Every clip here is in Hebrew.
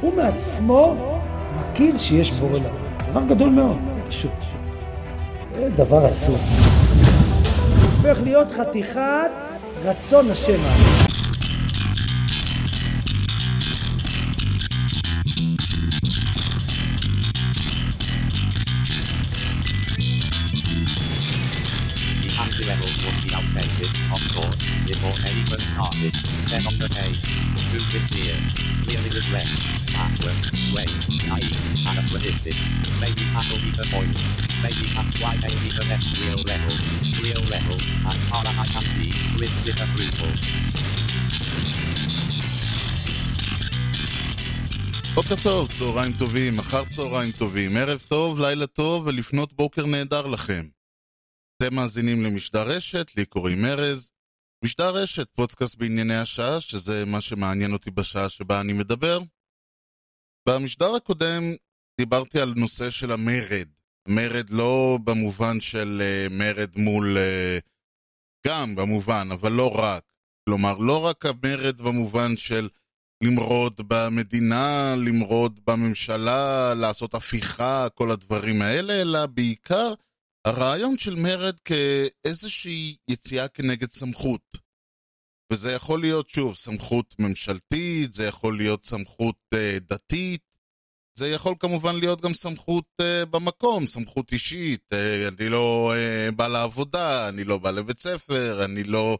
הוא מעצמו מכיר שיש בורא לעולם. דבר גדול מאוד, פשוט. זה דבר עצוב. הופך להיות חתיכת רצון השם. The of course, before even started. Then on the page, too sincere, clearly wait, naive, anachronistic. Maybe that'll be the point. Maybe that's why they need the next real level. Real level, as far as I can see, with disapproval. בוקר טוב, צהריים טובים, אחר צהריים טובים, ערב טוב, לילה טוב ולפנות בוקר נהדר לכם. אתם מאזינים למשדר רשת, לי קוראים ארז. משדר רשת, פודקאסט בענייני השעה, שזה מה שמעניין אותי בשעה שבה אני מדבר. במשדר הקודם דיברתי על נושא של המרד. מרד לא במובן של uh, מרד מול... Uh, גם במובן, אבל לא רק. כלומר, לא רק המרד במובן של למרוד במדינה, למרוד בממשלה, לעשות הפיכה, כל הדברים האלה, אלא בעיקר הרעיון של מרד כאיזושהי יציאה כנגד סמכות. וזה יכול להיות, שוב, סמכות ממשלתית, זה יכול להיות סמכות uh, דתית, זה יכול כמובן להיות גם סמכות uh, במקום, סמכות אישית. Uh, אני לא uh, בא לעבודה, אני לא בא לבית ספר, אני לא...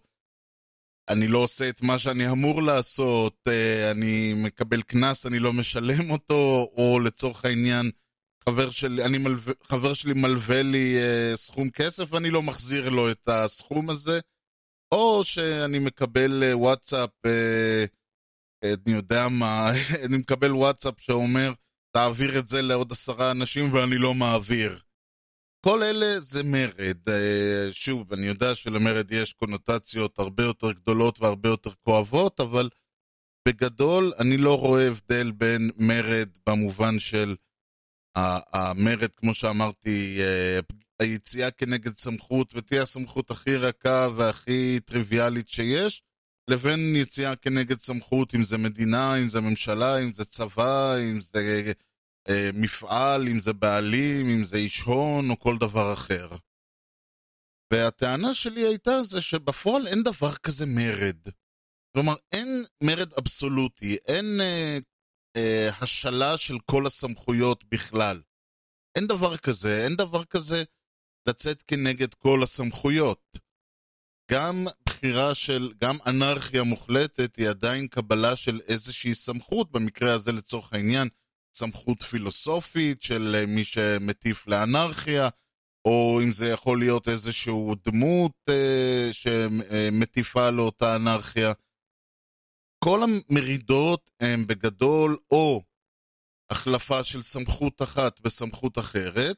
אני לא עושה את מה שאני אמור לעשות, uh, אני מקבל קנס, אני לא משלם אותו, או לצורך העניין, חבר שלי, אני מלווה, חבר שלי מלווה לי uh, סכום כסף ואני לא מחזיר לו את הסכום הזה, או שאני מקבל uh, וואטסאפ, uh, אני יודע מה, אני מקבל וואטסאפ שאומר, תעביר את זה לעוד עשרה אנשים ואני לא מעביר. כל אלה זה מרד. Uh, שוב, אני יודע שלמרד יש קונוטציות הרבה יותר גדולות והרבה יותר כואבות, אבל בגדול אני לא רואה הבדל בין מרד במובן של המרד, כמו שאמרתי, אה, היציאה כנגד סמכות, ותהיה הסמכות הכי רכה והכי טריוויאלית שיש, לבין יציאה כנגד סמכות, אם זה מדינה, אם זה ממשלה, אם זה צבא, אם זה אה, מפעל, אם זה בעלים, אם זה איש הון, או כל דבר אחר. והטענה שלי הייתה זה שבפועל אין דבר כזה מרד. כלומר, אין מרד אבסולוטי, אין אה, אה, השלה של כל הסמכויות בכלל. אין דבר כזה, אין דבר כזה לצאת כנגד כל הסמכויות. גם בחירה של, גם אנרכיה מוחלטת היא עדיין קבלה של איזושהי סמכות, במקרה הזה לצורך העניין, סמכות פילוסופית של אה, מי שמטיף לאנרכיה, או אם זה יכול להיות איזושהי דמות אה, שמטיפה לאותה אנרכיה. כל המרידות הן בגדול או החלפה של סמכות אחת בסמכות אחרת.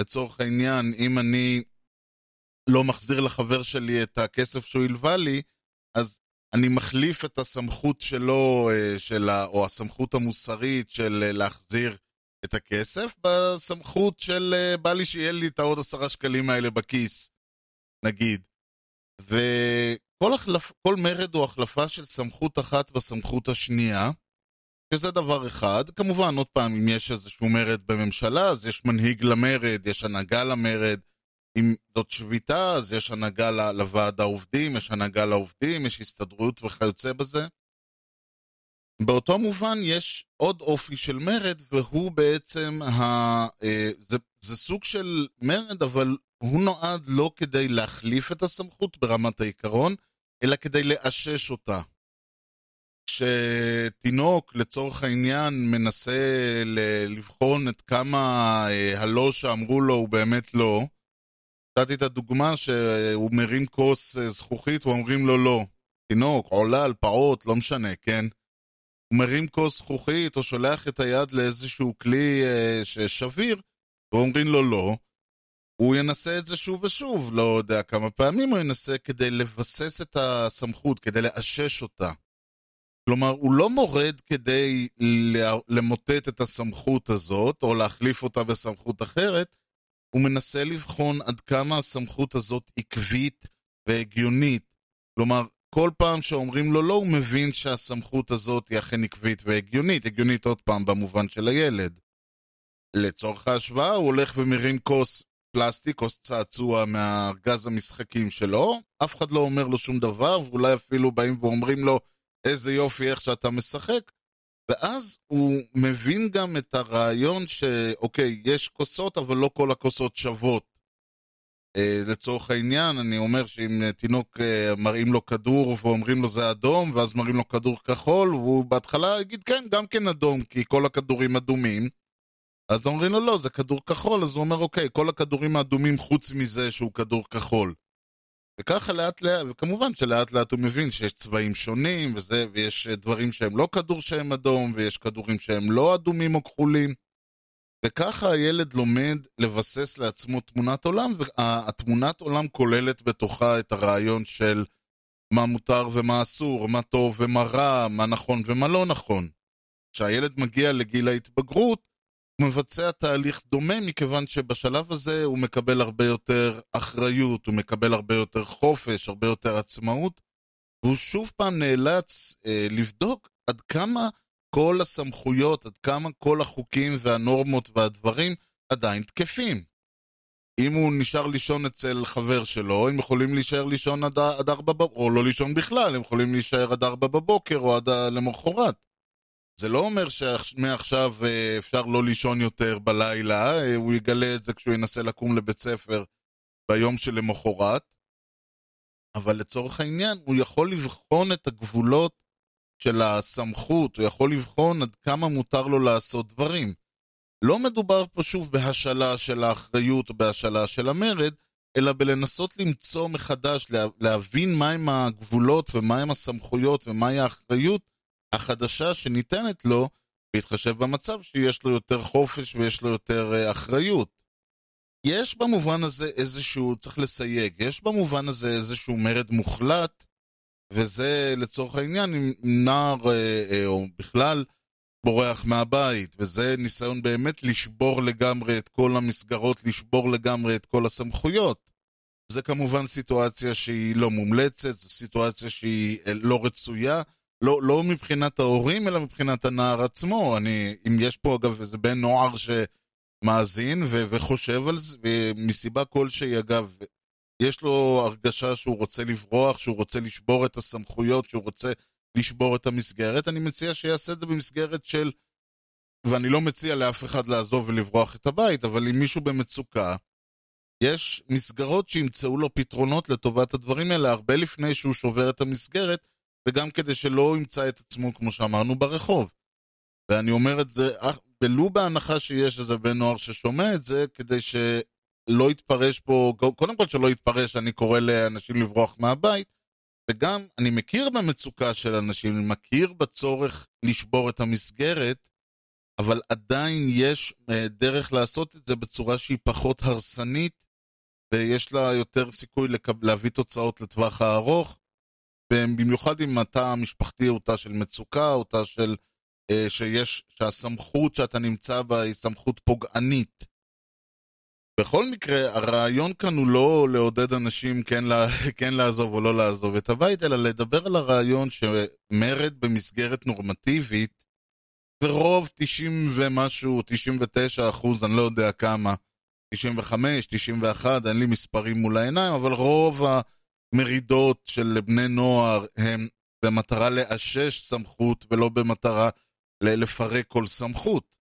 לצורך העניין, אם אני לא מחזיר לחבר שלי את הכסף שהוא הלווה לי, אז אני מחליף את הסמכות שלו, אה, שלה, או הסמכות המוסרית של אה, להחזיר את הכסף, בסמכות של אה, בא לי שיהיה לי את העוד עשרה שקלים האלה בכיס, נגיד. ו... כל, החלפ... כל מרד הוא החלפה של סמכות אחת בסמכות השנייה, שזה דבר אחד. כמובן, עוד פעם, אם יש איזשהו מרד בממשלה, אז יש מנהיג למרד, יש הנהגה למרד. אם זאת שביתה, אז יש הנהגה לוועד העובדים, יש הנהגה לעובדים, יש הסתדרות וכיוצא בזה. באותו מובן יש עוד אופי של מרד, והוא בעצם, ה... אה, זה, זה סוג של מרד, אבל הוא נועד לא כדי להחליף את הסמכות ברמת העיקרון, אלא כדי לאשש אותה. כשתינוק, לצורך העניין, מנסה לבחון את כמה אה, הלא שאמרו לו הוא באמת לא, נתתי את הדוגמה שהוא מרים כוס אה, זכוכית ואומרים לו לא. תינוק, עולל, פעוט, לא משנה, כן? הוא מרים כוס זכוכית או שולח את היד לאיזשהו כלי אה, שביר ואומרים לו לא. הוא ינסה את זה שוב ושוב, לא יודע כמה פעמים הוא ינסה כדי לבסס את הסמכות, כדי לאשש אותה. כלומר, הוא לא מורד כדי למוטט את הסמכות הזאת, או להחליף אותה בסמכות אחרת, הוא מנסה לבחון עד כמה הסמכות הזאת עקבית והגיונית. כלומר, וכל פעם שאומרים לו לא, הוא מבין שהסמכות הזאת היא אכן עקבית והגיונית. הגיונית עוד פעם במובן של הילד. לצורך ההשוואה, הוא הולך ומרים כוס פלסטיק, כוס צעצוע מארגז המשחקים שלו, אף אחד לא אומר לו שום דבר, ואולי אפילו באים ואומרים לו, איזה יופי איך שאתה משחק. ואז הוא מבין גם את הרעיון שאוקיי, יש כוסות, אבל לא כל הכוסות שוות. אה, לצורך העניין, אני אומר שאם תינוק אה, מראים לו כדור ואומרים לו זה אדום, ואז מראים לו כדור כחול, והוא בהתחלה יגיד כן, גם כן אדום, כי כל הכדורים אדומים. אז אומרים לו לא, זה כדור כחול, אז הוא אומר אוקיי, כל הכדורים האדומים חוץ מזה שהוא כדור כחול. וככה לאט לאט, וכמובן שלאט לאט הוא מבין שיש צבעים שונים, וזה, ויש דברים שהם לא כדור שהם אדום, ויש כדורים שהם לא אדומים או כחולים. וככה הילד לומד לבסס לעצמו תמונת עולם, והתמונת עולם כוללת בתוכה את הרעיון של מה מותר ומה אסור, מה טוב ומה רע, מה נכון ומה לא נכון. כשהילד מגיע לגיל ההתבגרות, הוא מבצע תהליך דומה, מכיוון שבשלב הזה הוא מקבל הרבה יותר אחריות, הוא מקבל הרבה יותר חופש, הרבה יותר עצמאות, והוא שוב פעם נאלץ אה, לבדוק עד כמה כל הסמכויות, עד כמה כל החוקים והנורמות והדברים עדיין תקפים. אם הוא נשאר לישון אצל חבר שלו, הם יכולים להישאר לישון עד, עד ארבע בבוקר, או לא לישון בכלל, הם יכולים להישאר עד ארבע בבוקר או עד למחרת. זה לא אומר שמעכשיו אה, אפשר לא לישון יותר בלילה, אה, הוא יגלה את זה כשהוא ינסה לקום לבית ספר ביום שלמחרת, אבל לצורך העניין הוא יכול לבחון את הגבולות של הסמכות, הוא יכול לבחון עד כמה מותר לו לעשות דברים. לא מדובר פה שוב בהשאלה של האחריות או בהשאלה של המרד, אלא בלנסות למצוא מחדש, להבין מהם הגבולות ומהם הסמכויות ומהי האחריות החדשה שניתנת לו, בהתחשב במצב שיש לו יותר חופש ויש לו יותר uh, אחריות. יש במובן הזה איזשהו, צריך לסייג, יש במובן הזה איזשהו מרד מוחלט, וזה לצורך העניין אם נער uh, uh, או בכלל בורח מהבית, וזה ניסיון באמת לשבור לגמרי את כל המסגרות, לשבור לגמרי את כל הסמכויות. זה כמובן סיטואציה שהיא לא מומלצת, זו סיטואציה שהיא לא רצויה, לא, לא מבחינת ההורים, אלא מבחינת הנער עצמו. אני, אם יש פה אגב איזה בן נוער שמאזין ו- וחושב על זה, ומסיבה כלשהי אגב, יש לו הרגשה שהוא רוצה לברוח, שהוא רוצה לשבור את הסמכויות, שהוא רוצה לשבור את המסגרת, אני מציע שיעשה את זה במסגרת של, ואני לא מציע לאף אחד לעזוב ולברוח את הבית, אבל אם מישהו במצוקה, יש מסגרות שימצאו לו פתרונות לטובת הדברים האלה הרבה לפני שהוא שובר את המסגרת, וגם כדי שלא ימצא את עצמו, כמו שאמרנו, ברחוב. ואני אומר את זה, ולו בהנחה שיש איזה בן נוער ששומע את זה, כדי שלא יתפרש פה, קודם כל שלא יתפרש, אני קורא לאנשים לברוח מהבית, וגם אני מכיר במצוקה של אנשים, אני מכיר בצורך לשבור את המסגרת, אבל עדיין יש אה, דרך לעשות את זה בצורה שהיא פחות הרסנית, ויש לה יותר סיכוי לקב... להביא תוצאות לטווח הארוך. במיוחד אם התא המשפחתי הוא תא של מצוקה, או תא של... אה, שיש, שהסמכות שאתה נמצא בה היא סמכות פוגענית. בכל מקרה, הרעיון כאן הוא לא לעודד אנשים כן, לה, כן לעזוב או לא לעזוב את הבית, אלא לדבר על הרעיון שמרד במסגרת נורמטיבית, ורוב 90 ומשהו, 99 אחוז, אני לא יודע כמה, 95, 91, אין לי מספרים מול העיניים, אבל רוב ה... מרידות של בני נוער הם במטרה לאשש סמכות ולא במטרה לפרק כל סמכות.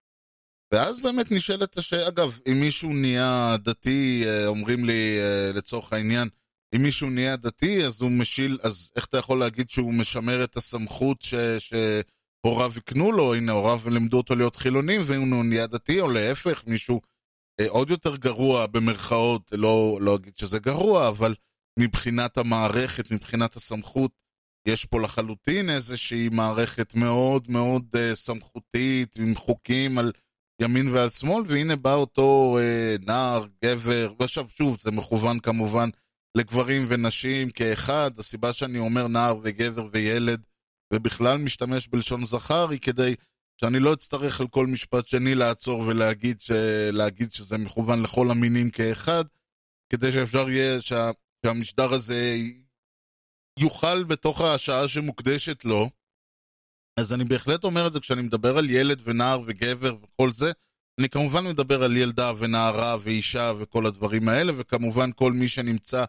ואז באמת נשאלת השאלה, אגב, אם מישהו נהיה דתי, אה, אומרים לי אה, לצורך העניין, אם מישהו נהיה דתי, אז הוא משיל, אז איך אתה יכול להגיד שהוא משמר את הסמכות ש, שהוריו יקנו לו? הנה, הוריו לימדו אותו להיות חילוני, ואם הוא נהיה דתי, או להפך, מישהו אה, עוד יותר גרוע במרכאות, לא, לא אגיד שזה גרוע, אבל מבחינת המערכת, מבחינת הסמכות, יש פה לחלוטין איזושהי מערכת מאוד מאוד uh, סמכותית, עם חוקים על ימין ועל שמאל, והנה בא אותו uh, נער, גבר, ועכשיו שוב, זה מכוון כמובן לגברים ונשים כאחד, הסיבה שאני אומר נער וגבר וילד, ובכלל משתמש בלשון זכר, היא כדי שאני לא אצטרך על כל משפט שני לעצור ולהגיד ש... שזה מכוון לכל המינים כאחד, כדי שאפשר יהיה, שה... שהמשדר הזה יוכל בתוך השעה שמוקדשת לו. אז אני בהחלט אומר את זה כשאני מדבר על ילד ונער וגבר וכל זה. אני כמובן מדבר על ילדה ונערה ואישה וכל הדברים האלה, וכמובן כל מי שנמצא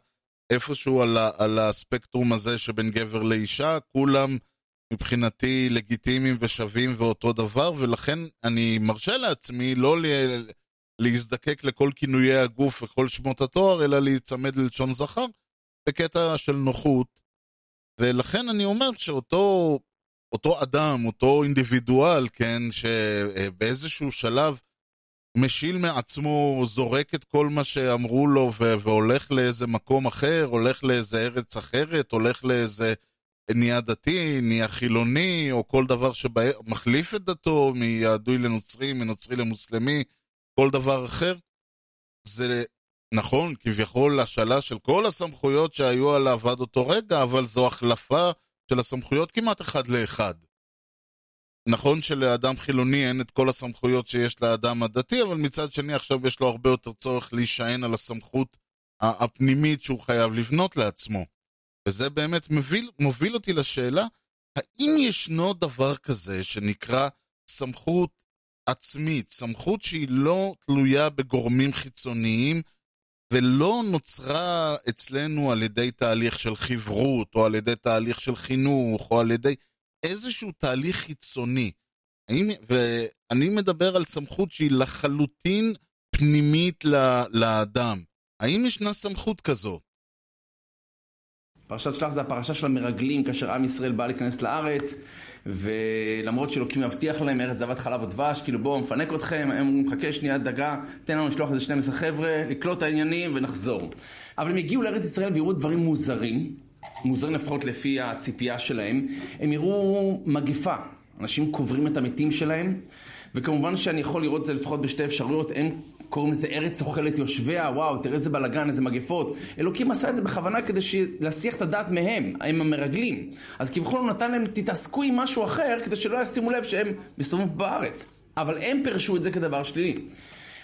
איפשהו על, ה, על הספקטרום הזה שבין גבר לאישה, כולם מבחינתי לגיטימיים ושווים ואותו דבר, ולכן אני מרשה לעצמי לא ל- להזדקק לכל כינויי הגוף וכל שמות התואר, אלא להיצמד ללשון זכר בקטע של נוחות. ולכן אני אומר שאותו אותו אדם, אותו אינדיבידואל, כן, שבאיזשהו שלב משיל מעצמו, זורק את כל מה שאמרו לו ו- והולך לאיזה מקום אחר, הולך לאיזה ארץ אחרת, הולך לאיזה... נהיה דתי, נהיה חילוני, או כל דבר שמחליף את דתו מיהדוי לנוצרי, מנוצרי למוסלמי, כל דבר אחר. זה נכון, כביכול השאלה של כל הסמכויות שהיו עליו עד אותו רגע, אבל זו החלפה של הסמכויות כמעט אחד לאחד. נכון שלאדם חילוני אין את כל הסמכויות שיש לאדם הדתי, אבל מצד שני עכשיו יש לו הרבה יותר צורך להישען על הסמכות הפנימית שהוא חייב לבנות לעצמו. וזה באמת מוביל, מוביל אותי לשאלה, האם ישנו דבר כזה שנקרא סמכות עצמית, סמכות שהיא לא תלויה בגורמים חיצוניים ולא נוצרה אצלנו על ידי תהליך של חברות, או על ידי תהליך של חינוך, או על ידי איזשהו תהליך חיצוני. האם, ואני מדבר על סמכות שהיא לחלוטין פנימית לאדם. האם ישנה סמכות כזאת? פרשת שלח זה הפרשה של המרגלים, כאשר עם ישראל בא להיכנס לארץ, ולמרות שאלוקים מבטיח להם ארץ זבת חלב ודבש, כאילו בואו נפנק אתכם, הם אומרים חכה שנייה דגה, תן לנו לשלוח איזה 12 חבר'ה, לקלוט העניינים ונחזור. אבל הם הגיעו לארץ ישראל ויראו דברים מוזרים, מוזרים לפחות לפי הציפייה שלהם, הם יראו מגפה, אנשים קוברים את המתים שלהם, וכמובן שאני יכול לראות את זה לפחות בשתי אפשרויות, הם קוראים לזה ארץ אוכלת יושביה, וואו, תראה איזה בלאגן, איזה מגפות. אלוקים עשה את זה בכוונה כדי להסיח את הדעת מהם, הם המרגלים. אז כביכול הוא נתן להם, תתעסקו עם משהו אחר, כדי שלא ישימו לב שהם מסתובבים בארץ. אבל הם פירשו את זה כדבר שלילי.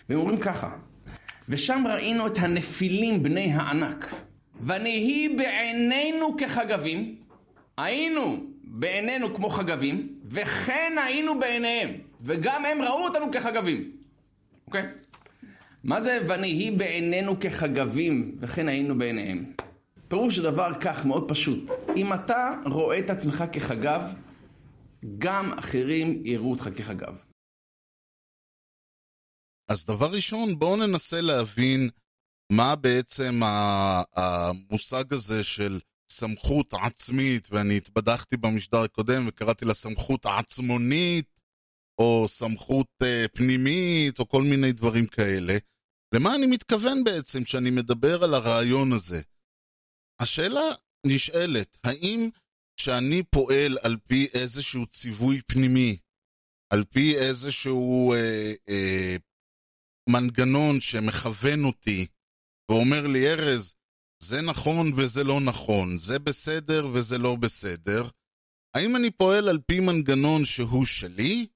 והם אומרים ככה, ושם ראינו את הנפילים בני הענק, ונהי בעינינו כחגבים, היינו בעינינו כמו חגבים, וכן היינו בעיניהם, וגם הם ראו אותנו כחגבים. אוקיי? Okay? מה זה ונהי בעינינו כחגבים, וכן היינו בעיניהם? פירוש הדבר כך, מאוד פשוט. אם אתה רואה את עצמך כחגב, גם אחרים יראו אותך כחגב. אז דבר ראשון, בואו ננסה להבין מה בעצם המושג הזה של סמכות עצמית, ואני התבדחתי במשדר הקודם וקראתי לה סמכות עצמונית, או סמכות uh, פנימית, או כל מיני דברים כאלה. למה אני מתכוון בעצם כשאני מדבר על הרעיון הזה? השאלה נשאלת, האם כשאני פועל על פי איזשהו ציווי פנימי, על פי איזשהו אה, אה, מנגנון שמכוון אותי ואומר לי, ארז, זה נכון וזה לא נכון, זה בסדר וזה לא בסדר, האם אני פועל על פי מנגנון שהוא שלי,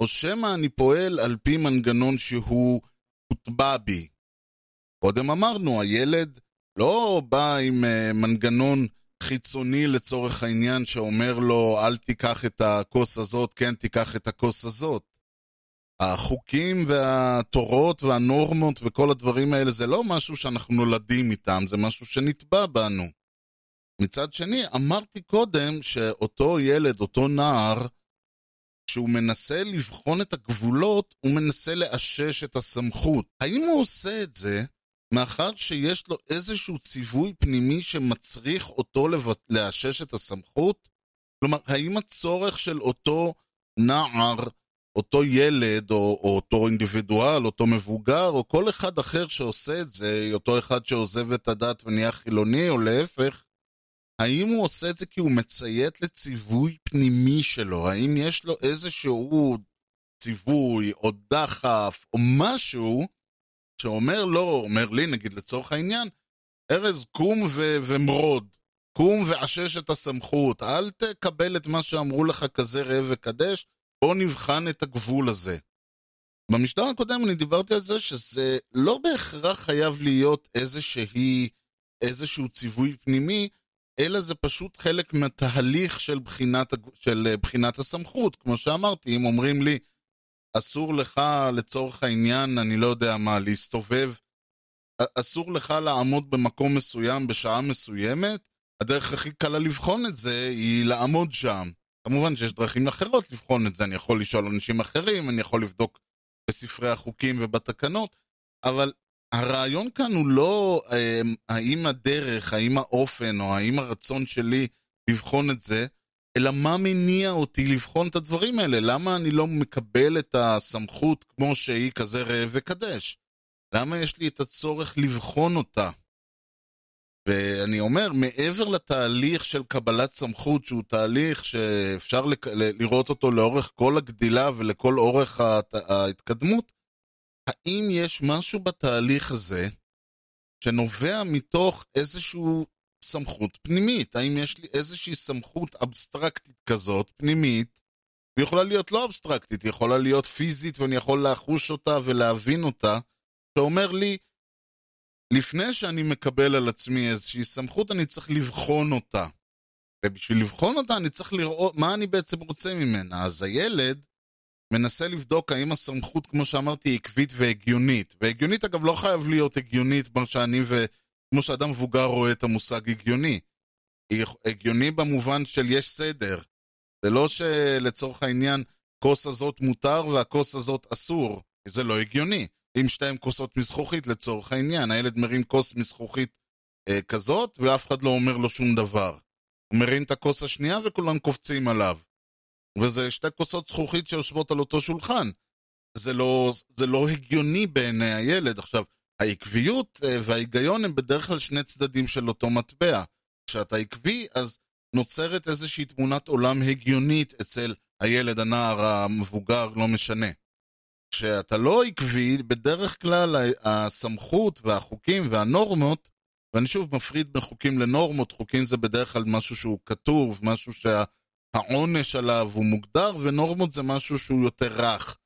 או שמא אני פועל על פי מנגנון שהוא הוטבע בי. קודם אמרנו, הילד לא בא עם uh, מנגנון חיצוני לצורך העניין שאומר לו, אל תיקח את הכוס הזאת, כן תיקח את הכוס הזאת. החוקים והתורות והנורמות וכל הדברים האלה זה לא משהו שאנחנו נולדים איתם, זה משהו שנתבע בנו. מצד שני, אמרתי קודם שאותו ילד, אותו נער, כשהוא מנסה לבחון את הגבולות, הוא מנסה לאשש את הסמכות. האם הוא עושה את זה מאחר שיש לו איזשהו ציווי פנימי שמצריך אותו לאשש את הסמכות? כלומר, האם הצורך של אותו נער, אותו ילד, או, או אותו אינדיבידואל, אותו מבוגר, או כל אחד אחר שעושה את זה, אותו אחד שעוזב את הדת ונהיה חילוני, או להפך, האם הוא עושה את זה כי הוא מציית לציווי פנימי שלו? האם יש לו איזשהו ציווי או דחף או משהו שאומר לו, אומר לי נגיד לצורך העניין, ארז קום ו- ומרוד, קום ועשש את הסמכות, אל תקבל את מה שאמרו לך כזה ראה וקדש, בוא נבחן את הגבול הזה. במשטר הקודם אני דיברתי על זה שזה לא בהכרח חייב להיות איזושהי, איזשהו ציווי פנימי, אלא זה פשוט חלק מהתהליך של בחינת, של אה, בחינת הסמכות. כמו שאמרתי, אם אומרים לי, אסור לך, לצורך העניין, אני לא יודע מה, להסתובב, אסור לך לעמוד במקום מסוים בשעה מסוימת, הדרך הכי קלה לבחון את זה היא לעמוד שם. כמובן שיש דרכים אחרות לבחון את זה, אני יכול לשאול אנשים אחרים, אני יכול לבדוק בספרי החוקים ובתקנות, אבל הרעיון כאן הוא לא אה, האם הדרך, האם האופן, או האם הרצון שלי לבחון את זה, אלא מה מניע אותי לבחון את הדברים האלה? למה אני לא מקבל את הסמכות כמו שהיא כזה ראה וקדש? למה יש לי את הצורך לבחון אותה? ואני אומר, מעבר לתהליך של קבלת סמכות, שהוא תהליך שאפשר לראות אותו לאורך כל הגדילה ולכל אורך הת- ההתקדמות, האם יש משהו בתהליך הזה שנובע מתוך איזושהי סמכות פנימית? האם יש לי איזושהי סמכות אבסטרקטית כזאת, פנימית, והיא יכולה להיות לא אבסטרקטית, היא יכולה להיות פיזית ואני יכול לחוש אותה ולהבין אותה, שאומר לי, לפני שאני מקבל על עצמי איזושהי סמכות, אני צריך לבחון אותה. ובשביל לבחון אותה אני צריך לראות מה אני בעצם רוצה ממנה. אז הילד מנסה לבדוק האם הסמכות, כמו שאמרתי, היא עקבית והגיונית. והגיונית, אגב, לא חייב להיות הגיונית כמו שאני ו... כמו שאדם מבוגר רואה את המושג הגיוני. היא הגיוני במובן של יש סדר. זה לא שלצורך העניין כוס הזאת מותר והכוס הזאת אסור. זה לא הגיוני. אם שתיים כוסות מזכוכית לצורך העניין, הילד מרים כוס מזכוכית אה, כזאת ואף אחד לא אומר לו שום דבר. הוא מרים את הכוס השנייה וכולם קופצים עליו. וזה שתי כוסות זכוכית שיושבות על אותו שולחן. זה לא, זה לא הגיוני בעיני הילד. עכשיו, העקביות אה, וההיגיון הם בדרך כלל שני צדדים של אותו מטבע. כשאתה עקבי, אז נוצרת איזושהי תמונת עולם הגיונית אצל הילד, הנער, המבוגר, לא משנה. כשאתה לא עקבי, בדרך כלל הסמכות והחוקים והנורמות, ואני שוב מפריד בין חוקים לנורמות, חוקים זה בדרך כלל משהו שהוא כתוב, משהו שהעונש עליו הוא מוגדר, ונורמות זה משהו שהוא יותר רך.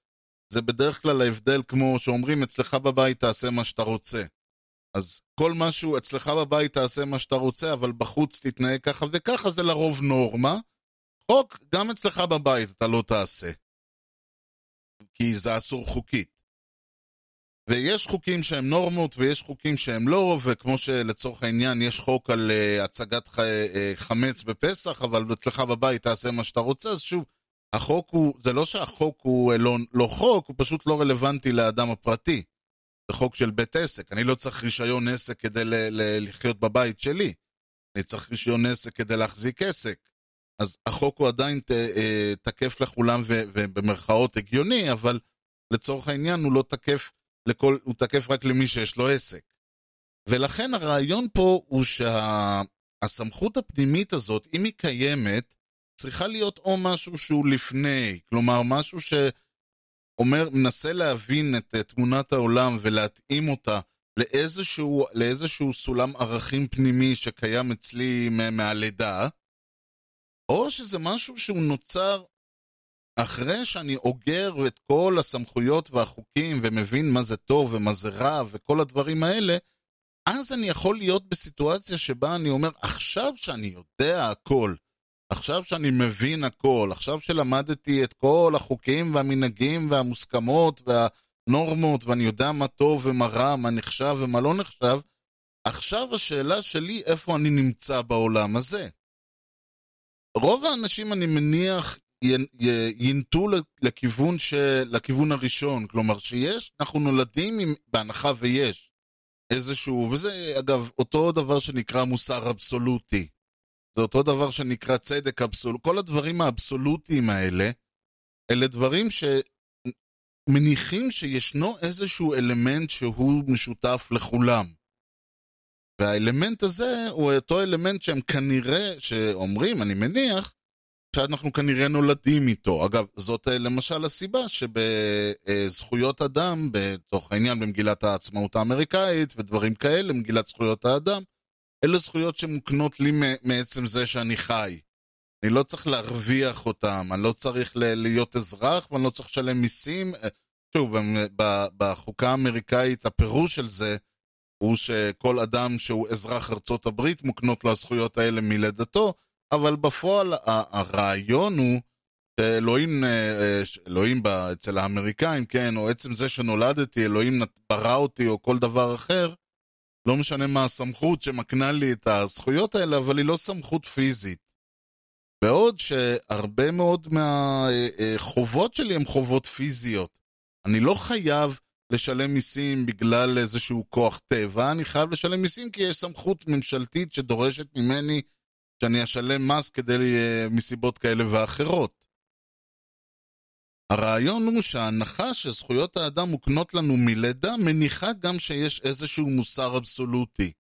זה בדרך כלל ההבדל כמו שאומרים, אצלך בבית תעשה מה שאתה רוצה. אז כל משהו, אצלך בבית תעשה מה שאתה רוצה, אבל בחוץ תתנהג ככה וככה, זה לרוב נורמה. חוק, גם אצלך בבית אתה לא תעשה. כי זה אסור חוקית. ויש חוקים שהם נורמות ויש חוקים שהם לא, וכמו שלצורך העניין יש חוק על uh, הצגת ח, uh, חמץ בפסח, אבל אצלך בבית תעשה מה שאתה רוצה, אז שוב, החוק הוא, זה לא שהחוק הוא לא, לא חוק, הוא פשוט לא רלוונטי לאדם הפרטי. זה חוק של בית עסק. אני לא צריך רישיון עסק כדי ל, ל, לחיות בבית שלי. אני צריך רישיון עסק כדי להחזיק עסק. אז החוק הוא עדיין ת, אה, תקף לכולם ו, ובמרכאות הגיוני, אבל לצורך העניין הוא לא תקף לכל, הוא תקף רק למי שיש לו עסק. ולכן הרעיון פה הוא שהסמכות שה, הפנימית הזאת, אם היא קיימת, צריכה להיות או משהו שהוא לפני, כלומר משהו שאומר, מנסה להבין את תמונת העולם ולהתאים אותה לאיזשהו, לאיזשהו סולם ערכים פנימי שקיים אצלי מהלידה, או שזה משהו שהוא נוצר אחרי שאני אוגר את כל הסמכויות והחוקים ומבין מה זה טוב ומה זה רע וכל הדברים האלה, אז אני יכול להיות בסיטואציה שבה אני אומר, עכשיו שאני יודע הכל, עכשיו שאני מבין הכל, עכשיו שלמדתי את כל החוקים והמנהגים והמוסכמות והנורמות ואני יודע מה טוב ומה רע, מה נחשב ומה לא נחשב, עכשיו השאלה שלי איפה אני נמצא בעולם הזה. רוב האנשים, אני מניח, ינטו לכיוון, ש... לכיוון הראשון. כלומר, שיש, אנחנו נולדים עם... בהנחה ויש איזשהו, וזה אגב אותו דבר שנקרא מוסר אבסולוטי. זה אותו דבר שנקרא צדק אבסולוטי. כל הדברים האבסולוטיים האלה, אלה דברים שמניחים שישנו איזשהו אלמנט שהוא משותף לכולם. והאלמנט הזה הוא אותו אלמנט שהם כנראה, שאומרים, אני מניח, שאנחנו כנראה נולדים איתו. אגב, זאת למשל הסיבה שבזכויות אדם, בתוך העניין במגילת העצמאות האמריקאית ודברים כאלה, מגילת זכויות האדם, אלה זכויות שמוקנות לי מעצם זה שאני חי. אני לא צריך להרוויח אותם, אני לא צריך להיות אזרח ואני לא צריך לשלם מיסים. שוב, בחוקה האמריקאית הפירוש של זה הוא שכל אדם שהוא אזרח ארצות הברית מוקנות לו הזכויות האלה מלידתו, אבל בפועל הרעיון הוא שאלוהים, אה, אלוהים ב- אצל האמריקאים, כן, או עצם זה שנולדתי, אלוהים ברא אותי או כל דבר אחר, לא משנה מה הסמכות שמקנה לי את הזכויות האלה, אבל היא לא סמכות פיזית. בעוד שהרבה מאוד מהחובות שלי הן חובות פיזיות. אני לא חייב לשלם מיסים בגלל איזשהו כוח טבע, אני חייב לשלם מיסים כי יש סמכות ממשלתית שדורשת ממני שאני אשלם מס כדי, אה, מסיבות כאלה ואחרות. הרעיון הוא שההנחה שזכויות האדם מוקנות לנו מלידה מניחה גם שיש איזשהו מוסר אבסולוטי.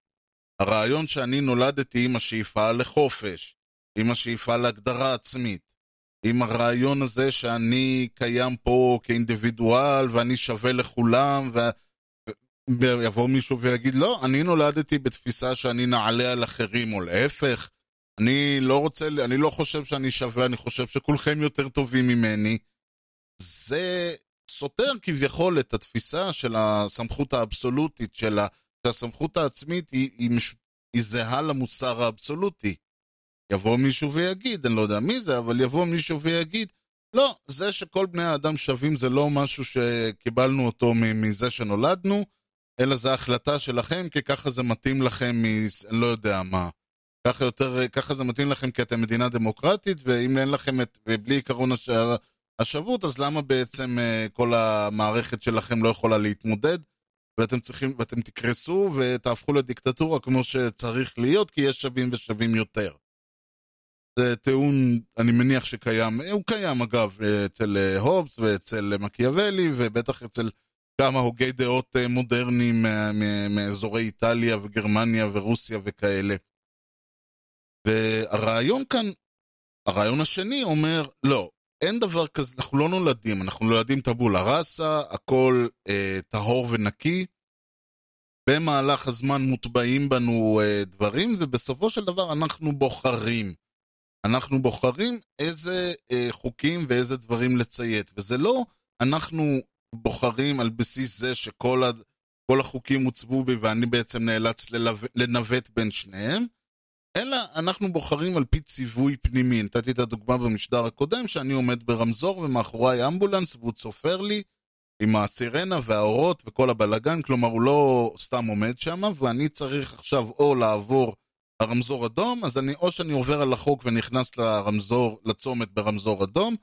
הרעיון שאני נולדתי עם השאיפה לחופש, עם השאיפה להגדרה עצמית, עם הרעיון הזה שאני קיים פה כאינדיבידואל ואני שווה לכולם, ו... ויבוא מישהו ויגיד, לא, אני נולדתי בתפיסה שאני נעלה על אחרים, או להפך, אני לא רוצה, אני לא חושב שאני שווה, אני חושב שכולכם יותר טובים ממני. זה סותר כביכול את התפיסה של הסמכות האבסולוטית, של ה... שהסמכות העצמית היא, היא, מש... היא זהה למוסר האבסולוטי. יבוא מישהו ויגיד, אני לא יודע מי זה, אבל יבוא מישהו ויגיד, לא, זה שכל בני האדם שווים זה לא משהו שקיבלנו אותו מזה שנולדנו, אלא זו החלטה שלכם, כי ככה זה מתאים לכם מ... לא יודע מה. ככה, יותר, ככה זה מתאים לכם כי אתם מדינה דמוקרטית, ואם אין לכם את... ובלי עקרון הש... השבות, אז למה בעצם כל המערכת שלכם לא יכולה להתמודד? ואתם צריכים, ואתם תקרסו ותהפכו לדיקטטורה כמו שצריך להיות, כי יש שווים ושווים יותר. זה טיעון, אני מניח שקיים, הוא קיים אגב אצל הובס ואצל מקיאוולי, ובטח אצל כמה הוגי דעות מודרניים מאזורי איטליה וגרמניה ורוסיה וכאלה. והרעיון כאן, הרעיון השני אומר, לא, אין דבר כזה, אנחנו לא נולדים, אנחנו נולדים טבולה ראסה, הכל אה, טהור ונקי. במהלך הזמן מוטבעים בנו אה, דברים, ובסופו של דבר אנחנו בוחרים. אנחנו בוחרים איזה אה, חוקים ואיזה דברים לציית. וזה לא אנחנו בוחרים על בסיס זה שכל ה, כל החוקים הוצבו בי ואני בעצם נאלץ ללו, לנווט בין שניהם, אלא אנחנו בוחרים על פי ציווי פנימי. נתתי את הדוגמה במשדר הקודם, שאני עומד ברמזור ומאחוריי אמבולנס והוא צופר לי עם הסירנה והאורות וכל הבלגן, כלומר הוא לא סתם עומד שם, ואני צריך עכשיו או לעבור הרמזור אדום, אז אני, או שאני עובר על החוק ונכנס לרמזור, לצומת ברמזור אדום,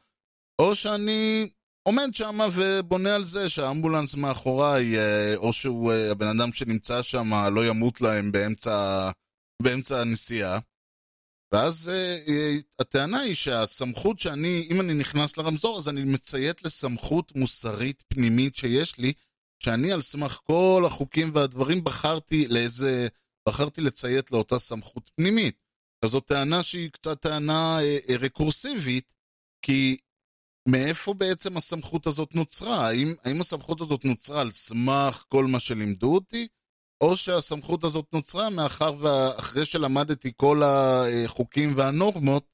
או שאני עומד שם ובונה על זה שהאמבולנס מאחוריי, או שהוא, הבן אדם שנמצא שם לא ימות להם באמצע... באמצע הנסיעה. ואז uh, הטענה היא שהסמכות שאני, אם אני נכנס לרמזור, אז אני מציית לסמכות מוסרית פנימית שיש לי, שאני על סמך כל החוקים והדברים בחרתי לאיזה, בחרתי לציית לאותה סמכות פנימית. אז זו טענה שהיא קצת טענה uh, רקורסיבית, כי מאיפה בעצם הסמכות הזאת נוצרה? האם, האם הסמכות הזאת נוצרה על סמך כל מה שלימדו אותי? או שהסמכות הזאת נוצרה מאחר ואחרי שלמדתי כל החוקים והנורמות,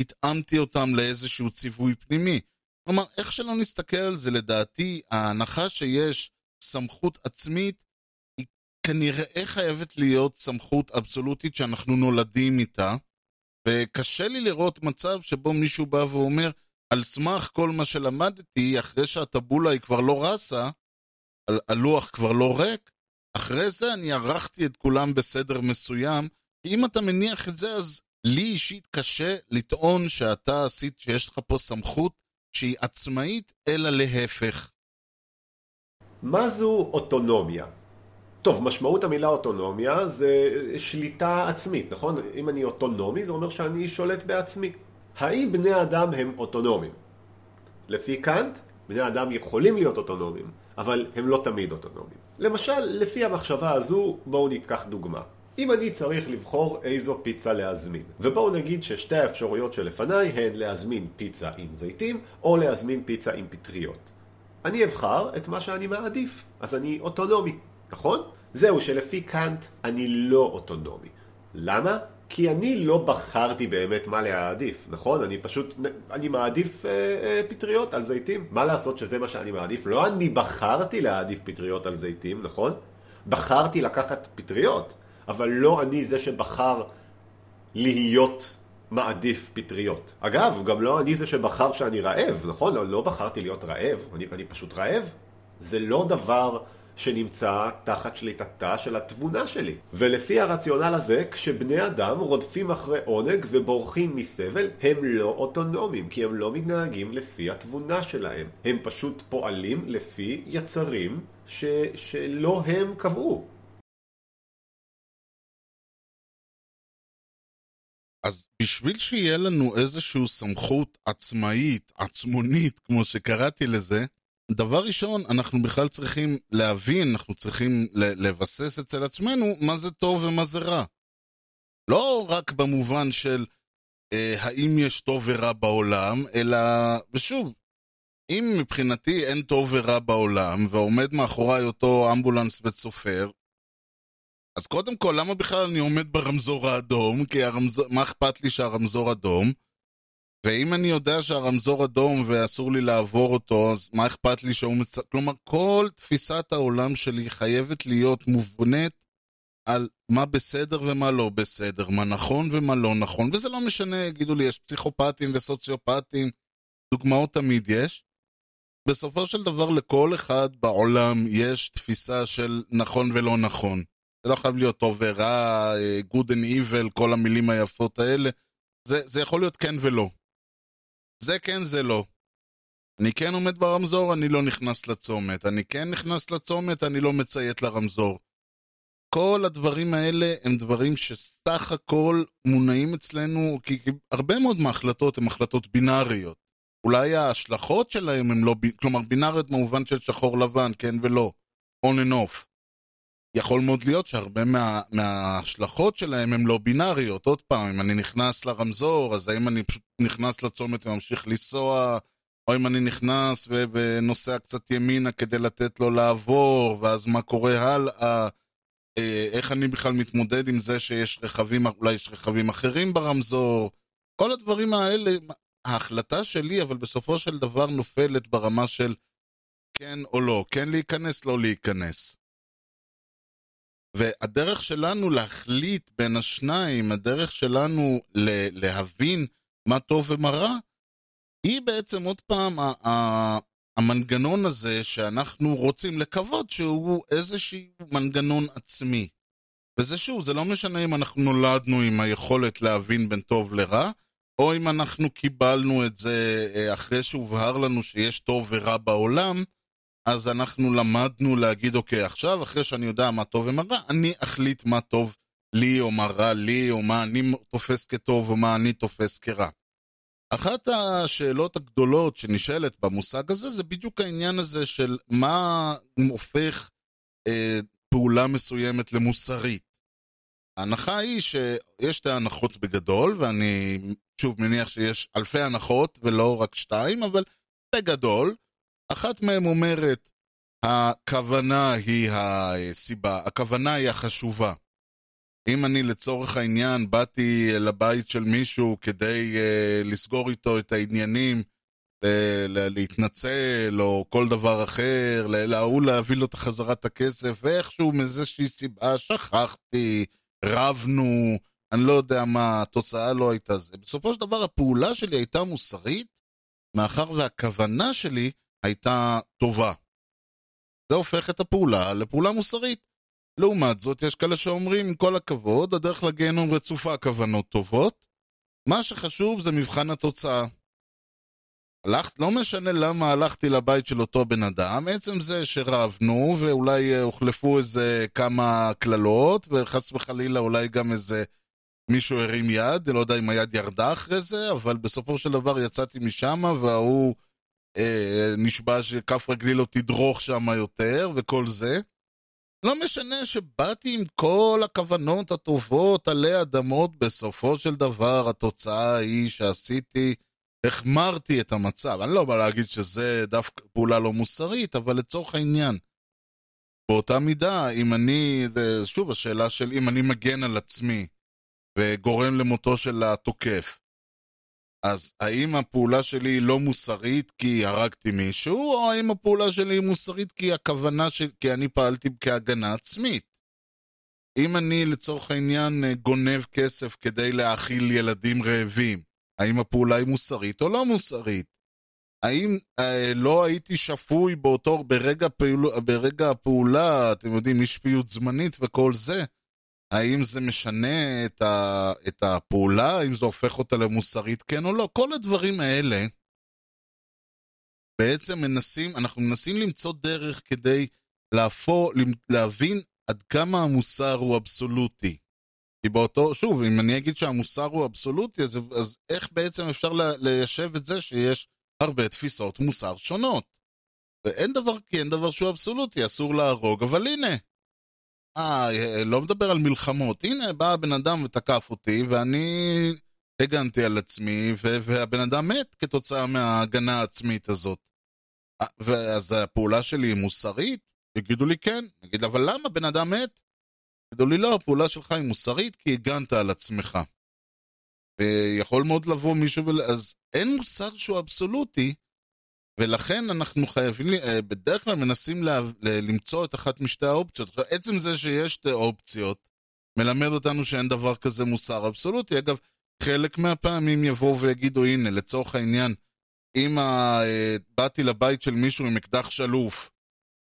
התאמתי אותם לאיזשהו ציווי פנימי. כלומר, איך שלא נסתכל על זה, לדעתי, ההנחה שיש סמכות עצמית, היא כנראה חייבת להיות סמכות אבסולוטית שאנחנו נולדים איתה, וקשה לי לראות מצב שבו מישהו בא ואומר, על סמך כל מה שלמדתי, אחרי שהטבולה היא כבר לא רסה, הלוח כבר לא ריק, אחרי זה אני ערכתי את כולם בסדר מסוים, כי אם אתה מניח את זה, אז לי אישית קשה לטעון שאתה עשית, שיש לך פה סמכות שהיא עצמאית, אלא להפך. מה זו אוטונומיה? טוב, משמעות המילה אוטונומיה זה שליטה עצמית, נכון? אם אני אוטונומי, זה אומר שאני שולט בעצמי. האם בני אדם הם אוטונומיים? לפי קאנט, בני אדם יכולים להיות אוטונומיים, אבל הם לא תמיד אוטונומיים. למשל, לפי המחשבה הזו, בואו ניקח דוגמה. אם אני צריך לבחור איזו פיצה להזמין, ובואו נגיד ששתי האפשרויות שלפניי הן להזמין פיצה עם זיתים, או להזמין פיצה עם פטריות. אני אבחר את מה שאני מעדיף, אז אני אוטונומי, נכון? זהו שלפי קאנט אני לא אוטונומי. למה? כי אני לא בחרתי באמת מה להעדיף, נכון? אני פשוט, אני מעדיף אה, אה, פטריות על זיתים. מה לעשות שזה מה שאני מעדיף? לא אני בחרתי להעדיף פטריות על זיתים, נכון? בחרתי לקחת פטריות, אבל לא אני זה שבחר להיות מעדיף פטריות. אגב, גם לא אני זה שבחר שאני רעב, נכון? לא, לא בחרתי להיות רעב, אני, אני פשוט רעב. זה לא דבר שנמצא תחת שליטתה של התבונה שלי. ולפי הרציונל הזה, כשבני אדם רודפים אחרי עונג ובורחים מסבל, הם לא אוטונומיים, כי הם לא מתנהגים לפי התבונה שלהם. הם פשוט פועלים לפי יצרים ש... שלא הם קבעו. אז בשביל שיהיה לנו איזושהי סמכות עצמאית, עצמונית, כמו שקראתי לזה, דבר ראשון, אנחנו בכלל צריכים להבין, אנחנו צריכים לבסס אצל עצמנו מה זה טוב ומה זה רע. לא רק במובן של אה, האם יש טוב ורע בעולם, אלא, ושוב, אם מבחינתי אין טוב ורע בעולם, ועומד מאחוריי אותו אמבולנס וצופר, אז קודם כל, למה בכלל אני עומד ברמזור האדום? כי הרמזור, מה אכפת לי שהרמזור אדום? ואם אני יודע שהרמזור אדום ואסור לי לעבור אותו, אז מה אכפת לי שהוא מצ... כלומר, כל תפיסת העולם שלי חייבת להיות מובנית על מה בסדר ומה לא בסדר, מה נכון ומה לא נכון, וזה לא משנה, יגידו לי, יש פסיכופטים וסוציופטים, דוגמאות תמיד יש. בסופו של דבר לכל אחד בעולם יש תפיסה של נכון ולא נכון. זה לא חייב להיות טוב ורע, אה, good and evil, כל המילים היפות האלה. זה, זה יכול להיות כן ולא. זה כן, זה לא. אני כן עומד ברמזור, אני לא נכנס לצומת. אני כן נכנס לצומת, אני לא מציית לרמזור. כל הדברים האלה הם דברים שסך הכל מונעים אצלנו, כי, הרבה מאוד מההחלטות הן החלטות בינאריות. אולי ההשלכות שלהם הן לא, כלומר בינאריות במובן של שחור לבן, כן ולא, on and off. יכול מאוד להיות שהרבה מה, מההשלכות שלהם הן לא בינאריות. עוד פעם, אם אני נכנס לרמזור, אז האם אני פשוט נכנס לצומת וממשיך לנסוע, או אם אני נכנס ו- ונוסע קצת ימינה כדי לתת לו לעבור, ואז מה קורה הלאה, אה, איך אני בכלל מתמודד עם זה שיש רכבים, אולי יש רכבים אחרים ברמזור, כל הדברים האלה, ההחלטה שלי, אבל בסופו של דבר נופלת ברמה של כן או לא, כן להיכנס, לא להיכנס. והדרך שלנו להחליט בין השניים, הדרך שלנו להבין מה טוב ומה רע, היא בעצם עוד פעם המנגנון הזה שאנחנו רוצים לקוות שהוא איזשהו מנגנון עצמי. וזה שוב, זה לא משנה אם אנחנו נולדנו עם היכולת להבין בין טוב לרע, או אם אנחנו קיבלנו את זה אה, אחרי שהובהר לנו שיש טוב ורע בעולם, אז אנחנו למדנו להגיד, אוקיי, עכשיו, אחרי שאני יודע מה טוב ומה רע, אני אחליט מה טוב לי או מה רע לי, או מה אני תופס כטוב או מה אני תופס כרע. אחת השאלות הגדולות שנשאלת במושג הזה זה בדיוק העניין הזה של מה הופך אה, פעולה מסוימת למוסרית. ההנחה היא שיש שתי הנחות בגדול, ואני שוב מניח שיש אלפי הנחות ולא רק שתיים, אבל בגדול, אחת מהן אומרת, הכוונה היא הסיבה, הכוונה היא החשובה. אם אני לצורך העניין באתי לבית של מישהו כדי uh, לסגור איתו את העניינים, להתנצל או כל דבר אחר, להוא להביא לו את חזרת הכסף, ואיכשהו מאיזושהי סיבה שכחתי, רבנו, אני לא יודע מה, התוצאה לא הייתה זה. בסופו של דבר הפעולה שלי הייתה מוסרית, מאחר והכוונה שלי הייתה טובה. זה הופך את הפעולה לפעולה מוסרית. לעומת זאת, יש כאלה שאומרים, עם כל הכבוד, הדרך לגיהנום רצופה כוונות טובות. מה שחשוב זה מבחן התוצאה. הלכת, לא משנה למה הלכתי לבית של אותו בן אדם, עצם זה שרבנו ואולי אה, הוחלפו איזה כמה קללות, וחס וחלילה אולי גם איזה מישהו הרים יד, לא יודע אם היד ירדה אחרי זה, אבל בסופו של דבר יצאתי משם וההוא אה, נשבע שכף רגלי לא תדרוך שם יותר וכל זה. לא משנה שבאתי עם כל הכוונות הטובות עלי אדמות, בסופו של דבר התוצאה היא שעשיתי, החמרתי את המצב. אני לא בא להגיד שזה דווקא פעולה לא מוסרית, אבל לצורך העניין, באותה מידה, אם אני, זה שוב השאלה של אם אני מגן על עצמי וגורם למותו של התוקף, אז האם הפעולה שלי היא לא מוסרית כי הרגתי מישהו, או האם הפעולה שלי היא מוסרית כי הכוונה של... כי אני פעלתי כהגנה עצמית? אם אני לצורך העניין אה, גונב כסף כדי להאכיל ילדים רעבים, האם הפעולה היא מוסרית או לא מוסרית? האם אה, לא הייתי שפוי באותו, ברגע, פעול, ברגע הפעולה, אתם יודעים, אי שפיות זמנית וכל זה, האם זה משנה את, ה, את הפעולה, האם זה הופך אותה למוסרית כן או לא? כל הדברים האלה בעצם מנסים, אנחנו מנסים למצוא דרך כדי להפור, להבין עד כמה המוסר הוא אבסולוטי. כי באותו, שוב, אם אני אגיד שהמוסר הוא אבסולוטי, אז, אז איך בעצם אפשר ליישב את זה שיש הרבה תפיסות מוסר שונות? ואין דבר, כי אין דבר שהוא אבסולוטי, אסור להרוג, אבל הנה. אה, לא מדבר על מלחמות. הנה, בא הבן אדם ותקף אותי, ואני הגנתי על עצמי, והבן אדם מת כתוצאה מההגנה העצמית הזאת. ואז הפעולה שלי היא מוסרית? יגידו לי כן. נגיד, אבל למה בן אדם מת? יגידו לי לא, הפעולה שלך היא מוסרית כי הגנת על עצמך. ויכול מאוד לבוא מישהו ול... אז אין מוסר שהוא אבסולוטי, ולכן אנחנו חייבים, אה, בדרך כלל מנסים לה, למצוא את אחת משתי האופציות. עכשיו, עצם זה שיש שתי אופציות, מלמד אותנו שאין דבר כזה מוסר אבסולוטי. אגב, חלק מהפעמים יבואו ויגידו, הנה, לצורך העניין, אם אה, באתי לבית של מישהו עם אקדח שלוף,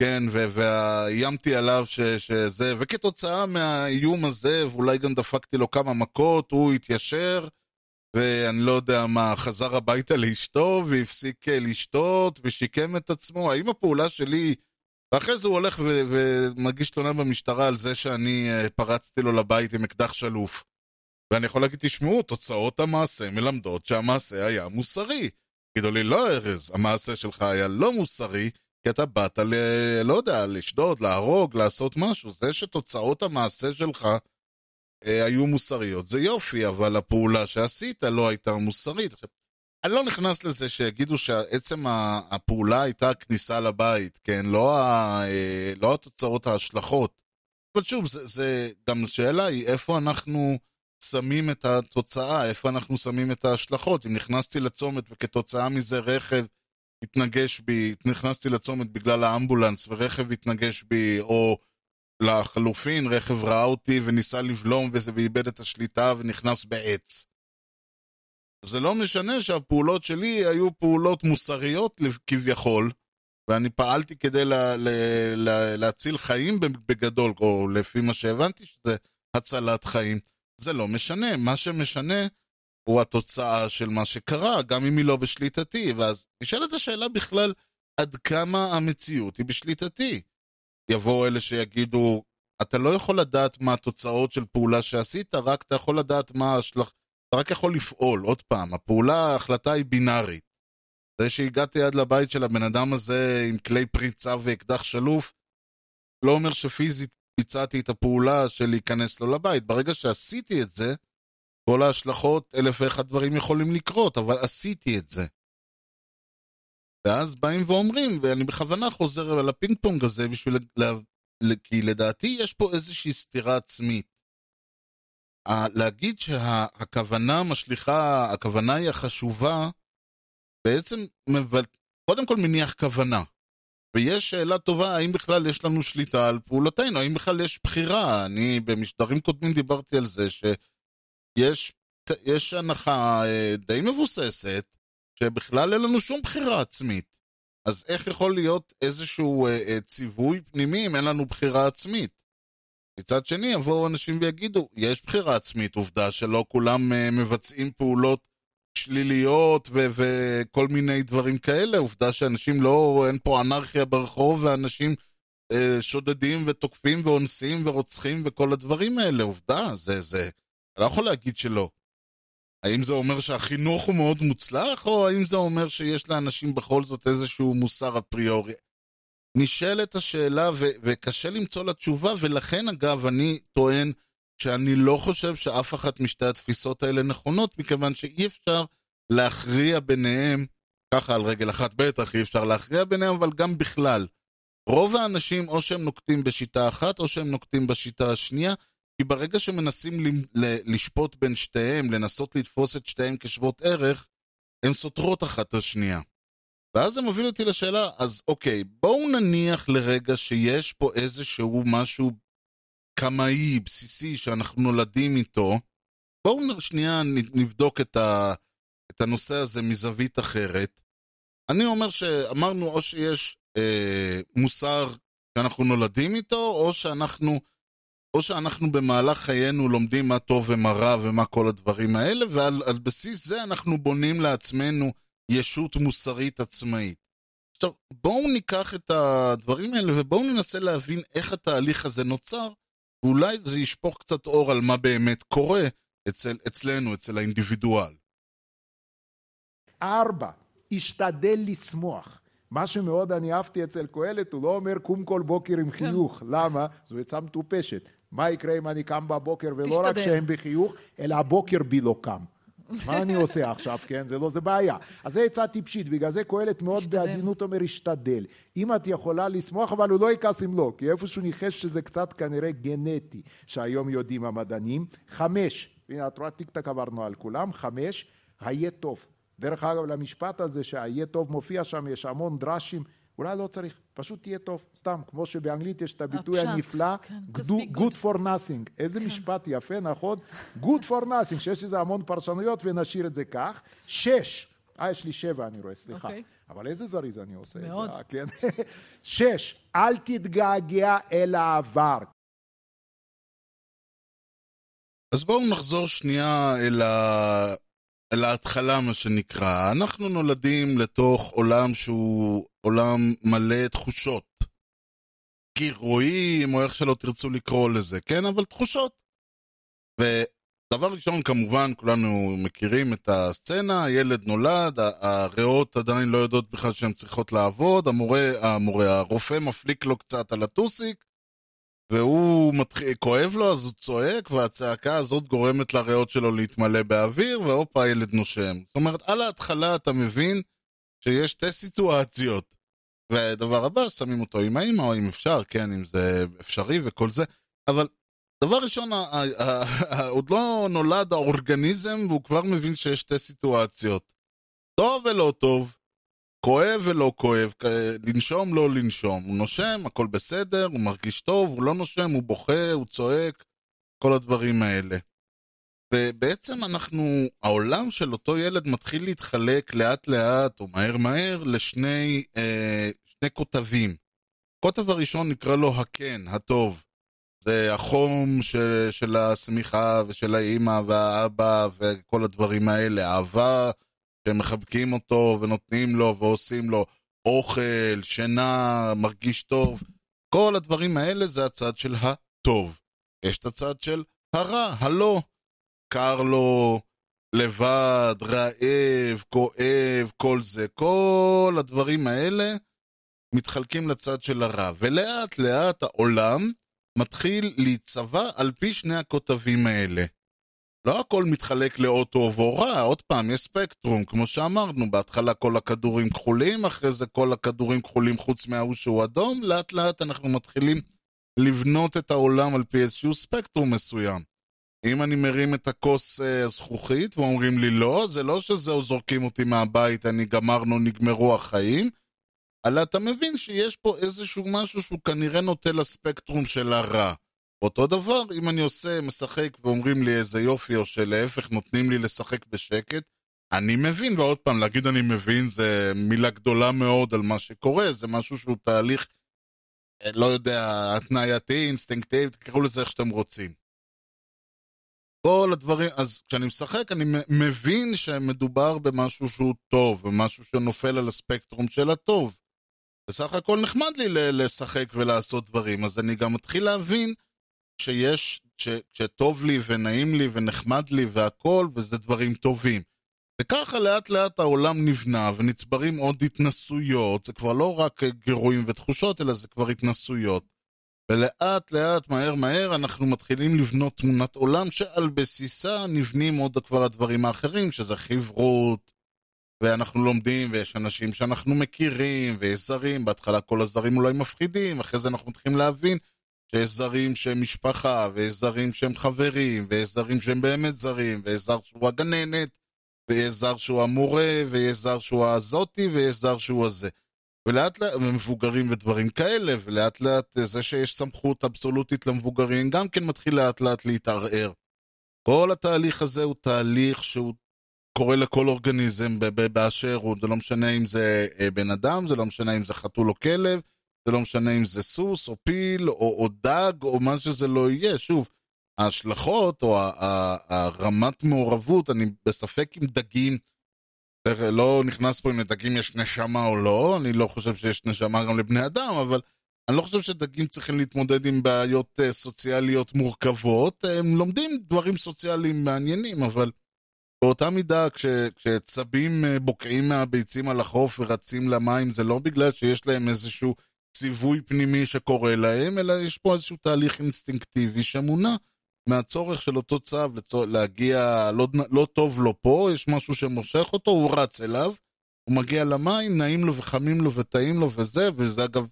כן, ואיימתי עליו ש, שזה, וכתוצאה מהאיום הזה, ואולי גם דפקתי לו כמה מכות, הוא התיישר, ואני לא יודע מה, חזר הביתה לאשתו, והפסיק אה, לשתות, ושיקם את עצמו. האם הפעולה שלי... ואחרי זה הוא הולך ו- ומגיש תלונה במשטרה על זה שאני uh, פרצתי לו לבית עם אקדח שלוף. ואני יכול להגיד, תשמעו, תוצאות המעשה מלמדות שהמעשה היה מוסרי. תגידו לי, לא ארז, המעשה שלך היה לא מוסרי, כי אתה באת ל... לא יודע, לשדוד, להרוג, לעשות משהו. זה שתוצאות המעשה שלך אה, היו מוסריות, זה יופי, אבל הפעולה שעשית לא הייתה מוסרית. עכשיו, אני לא נכנס לזה שיגידו שעצם הפעולה הייתה כניסה לבית, כן? לא, ה... אה, לא התוצאות ההשלכות. אבל שוב, זה, זה גם השאלה היא איפה אנחנו שמים את התוצאה, איפה אנחנו שמים את ההשלכות. אם נכנסתי לצומת וכתוצאה מזה רכב התנגש בי, נכנסתי לצומת בגלל האמבולנס ורכב התנגש בי, או לחלופין, רכב ראה אותי וניסה לבלום וזה, ואיבד את השליטה ונכנס בעץ. זה לא משנה שהפעולות שלי היו פעולות מוסריות כביכול, ואני פעלתי כדי לה, לה, לה, להציל חיים בגדול, או לפי מה שהבנתי שזה הצלת חיים. זה לא משנה, מה שמשנה הוא התוצאה של מה שקרה, גם אם היא לא בשליטתי. ואז נשאלת השאלה בכלל, עד כמה המציאות היא בשליטתי? יבואו אלה שיגידו, אתה לא יכול לדעת מה התוצאות של פעולה שעשית, רק אתה יכול לדעת מה השלך... אתה רק יכול לפעול. עוד פעם, הפעולה, ההחלטה היא בינארית. זה שהגעתי עד לבית של הבן אדם הזה עם כלי פריצה ואקדח שלוף, לא אומר שפיזית ביצעתי את הפעולה של להיכנס לו לבית. ברגע שעשיתי את זה, כל ההשלכות, אלף ואחד דברים יכולים לקרות, אבל עשיתי את זה. ואז באים ואומרים, ואני בכוונה חוזר על הפינג פונג הזה בשביל... לה... כי לדעתי יש פה איזושהי סתירה עצמית. להגיד שהכוונה משליכה, הכוונה היא החשובה, בעצם קודם כל מניח כוונה. ויש שאלה טובה, האם בכלל יש לנו שליטה על פעולותינו, האם בכלל יש בחירה. אני במשדרים קודמים דיברתי על זה שיש יש הנחה אה, די מבוססת, שבכלל אין לנו שום בחירה עצמית. אז איך יכול להיות איזשהו אה, אה, ציווי פנימי אם אין לנו בחירה עצמית? מצד שני, יבואו אנשים ויגידו, יש בחירה עצמית, עובדה שלא כולם אה, מבצעים פעולות שליליות ו- וכל מיני דברים כאלה, עובדה שאנשים לא, אין פה אנרכיה ברחוב ואנשים אה, שודדים ותוקפים ואונסים ורוצחים וכל הדברים האלה, עובדה, זה, זה, אני לא יכול להגיד שלא. האם זה אומר שהחינוך הוא מאוד מוצלח, או האם זה אומר שיש לאנשים בכל זאת איזשהו מוסר אפריורי? נשאלת השאלה ו- וקשה למצוא לה תשובה, ולכן אגב אני טוען שאני לא חושב שאף אחת משתי התפיסות האלה נכונות, מכיוון שאי אפשר להכריע ביניהם, ככה על רגל אחת בטח אי אפשר להכריע ביניהם, אבל גם בכלל. רוב האנשים או שהם נוקטים בשיטה אחת או שהם נוקטים בשיטה השנייה, כי ברגע שמנסים לשפוט בין שתיהם, לנסות לתפוס את שתיהם כשוות ערך, הן סותרות אחת את השנייה. ואז זה מוביל אותי לשאלה, אז אוקיי, בואו נניח לרגע שיש פה איזשהו משהו קמאי, בסיסי, שאנחנו נולדים איתו. בואו שנייה נבדוק את, ה, את הנושא הזה מזווית אחרת. אני אומר שאמרנו או שיש אה, מוסר שאנחנו נולדים איתו, או שאנחנו, או שאנחנו במהלך חיינו לומדים מה טוב ומה רע ומה כל הדברים האלה, ועל בסיס זה אנחנו בונים לעצמנו ישות מוסרית עצמאית. עכשיו, בואו ניקח את הדברים האלה ובואו ננסה להבין איך התהליך הזה נוצר, ואולי זה ישפוך קצת אור על מה באמת קורה אצל, אצלנו, אצל האינדיבידואל. ארבע, השתדל לשמוח. מה שמאוד אני אהבתי אצל קהלת, הוא לא אומר קום כל בוקר עם כן. חיוך. למה? זו עצה מטופשת. מה יקרה אם אני קם בבוקר ולא תשתדל. רק שהם בחיוך, אלא הבוקר בי לא קם. אז מה אני עושה עכשיו, כן? זה לא, זה בעיה. אז זה עצה טיפשית, בגלל זה קהלת מאוד בעדינות אומר, השתדל. אם את יכולה לשמוח, אבל הוא לא יכעס אם לא, כי איפשהו ניחש שזה קצת כנראה גנטי, שהיום יודעים המדענים. חמש, הנה את רואה טיק טק עברנו על כולם, חמש, היה טוב. דרך אגב, למשפט הזה שה"יהיה טוב" מופיע שם, יש המון דרשים, אולי לא צריך, פשוט תהיה טוב, סתם, כמו שבאנגלית יש את הביטוי הפשט, הנפלא, כן, good, good for nothing. איזה כן. משפט יפה, נכון? good for nothing, שיש לזה המון פרשנויות ונשאיר את זה כך. שש, אה, יש לי שבע, אני רואה, סליחה. Okay. אוקיי. אבל איזה זריז אני עושה מאוד. את זה, אה, כן? שש, אל תתגעגע אל העבר. אז בואו נחזור שנייה אל ה... להתחלה, מה שנקרא. אנחנו נולדים לתוך עולם שהוא עולם מלא תחושות. גירויים, או איך שלא תרצו לקרוא לזה, כן? אבל תחושות. ודבר ראשון, כמובן, כולנו מכירים את הסצנה, הילד נולד, הריאות עדיין לא יודעות בכלל שהן צריכות לעבוד, המורה, המורה, הרופא מפליק לו קצת על הטוסיק, והוא מתחיל, כואב לו, אז הוא צועק, והצעקה הזאת גורמת לריאות שלו להתמלא באוויר, והופה, הילד נושם. זאת אומרת, על ההתחלה אתה מבין שיש שתי סיטואציות. והדבר הבא, שמים אותו עם האמא, או אם אפשר, כן, אם זה אפשרי וכל זה, אבל דבר ראשון, עוד לא נולד האורגניזם, והוא כבר מבין שיש שתי סיטואציות. טוב ולא טוב, כואב ולא כואב, לנשום לא לנשום. הוא נושם, הכל בסדר, הוא מרגיש טוב, הוא לא נושם, הוא בוכה, הוא צועק, כל הדברים האלה. ובעצם אנחנו, העולם של אותו ילד מתחיל להתחלק לאט לאט, או מהר מהר, לשני אה, שני כותבים. הכותב הראשון נקרא לו הכן, הטוב. זה החום של, של השמיכה ושל האימא והאבא וכל הדברים האלה. אהבה שמחבקים אותו ונותנים לו ועושים לו אוכל, שינה, מרגיש טוב. כל הדברים האלה זה הצד של הטוב. יש את הצד של הרע, הלא. קר לו, לבד, רעב, כואב, כל זה. כל הדברים האלה מתחלקים לצד של הרע. ולאט לאט העולם מתחיל להיצבע על פי שני הכותבים האלה. לא הכל מתחלק לאות טוב או רע, עוד פעם, יש ספקטרום, כמו שאמרנו, בהתחלה כל הכדורים כחולים, אחרי זה כל הכדורים כחולים חוץ מההוא שהוא אדום, לאט לאט אנחנו מתחילים לבנות את העולם על פי איזשהו ספקטרום מסוים. אם אני מרים את הכוס uh, הזכוכית ואומרים לי לא, זה לא שזהו זורקים אותי מהבית, אני גמרנו, נגמרו החיים, אלא אתה מבין שיש פה איזשהו משהו שהוא כנראה נוטה לספקטרום של הרע. אותו דבר, אם אני עושה, משחק ואומרים לי איזה יופי, או שלהפך נותנים לי לשחק בשקט, אני מבין, ועוד פעם, להגיד אני מבין זה מילה גדולה מאוד על מה שקורה, זה משהו שהוא תהליך, אה, לא יודע, התנייתי, אינסטינקטיבי, תקראו לזה איך שאתם רוצים. כל הדברים, אז כשאני משחק אני מבין שמדובר במשהו שהוא טוב, ומשהו שנופל על הספקטרום של הטוב. בסך הכל נחמד לי לשחק ולעשות דברים, אז אני גם מתחיל להבין שיש, ש, שטוב לי ונעים לי ונחמד לי והכל, וזה דברים טובים. וככה לאט לאט העולם נבנה ונצברים עוד התנסויות, זה כבר לא רק גירויים ותחושות, אלא זה כבר התנסויות. ולאט לאט, מהר מהר, אנחנו מתחילים לבנות תמונת עולם שעל בסיסה נבנים עוד כבר הדברים האחרים, שזה חברות, ואנחנו לומדים, ויש אנשים שאנחנו מכירים, ויש זרים, בהתחלה כל הזרים אולי מפחידים, אחרי זה אנחנו מתחילים להבין שיש זרים שהם משפחה, ויש זרים שהם חברים, ויש זרים שהם באמת זרים, ויש זר שהוא הגננת, ויש זר שהוא המורה, ויש זר שהוא הזאתי, ויש זר שהוא הזה. ולאט לאט, ומבוגרים ודברים כאלה, ולאט לאט זה שיש סמכות אבסולוטית למבוגרים גם כן מתחיל לאט לאט להתערער. כל התהליך הזה הוא תהליך שהוא קורה לכל אורגניזם באשר הוא, זה לא משנה אם זה אה, בן אדם, זה לא משנה אם זה חתול או כלב, זה לא משנה אם זה סוס או פיל או, או דג או מה שזה לא יהיה. שוב, ההשלכות או הרמת מעורבות, אני בספק אם דגים, לא נכנס פה אם לדגים יש נשמה או לא, אני לא חושב שיש נשמה גם לבני אדם, אבל אני לא חושב שדגים צריכים להתמודד עם בעיות אה, סוציאליות מורכבות, הם לומדים דברים סוציאליים מעניינים, אבל באותה מידה כש, כשצבים אה, בוקעים מהביצים על החוף ורצים למים, זה לא בגלל שיש להם איזשהו ציווי פנימי שקורה להם, אלא יש פה איזשהו תהליך אינסטינקטיבי שמונע מהצורך של אותו צב לצור... להגיע, לא, לא טוב לו פה, יש משהו שמושך אותו, הוא רץ אליו, הוא מגיע למים, נעים לו וחמים לו וטעים לו וזה, וזה אגב,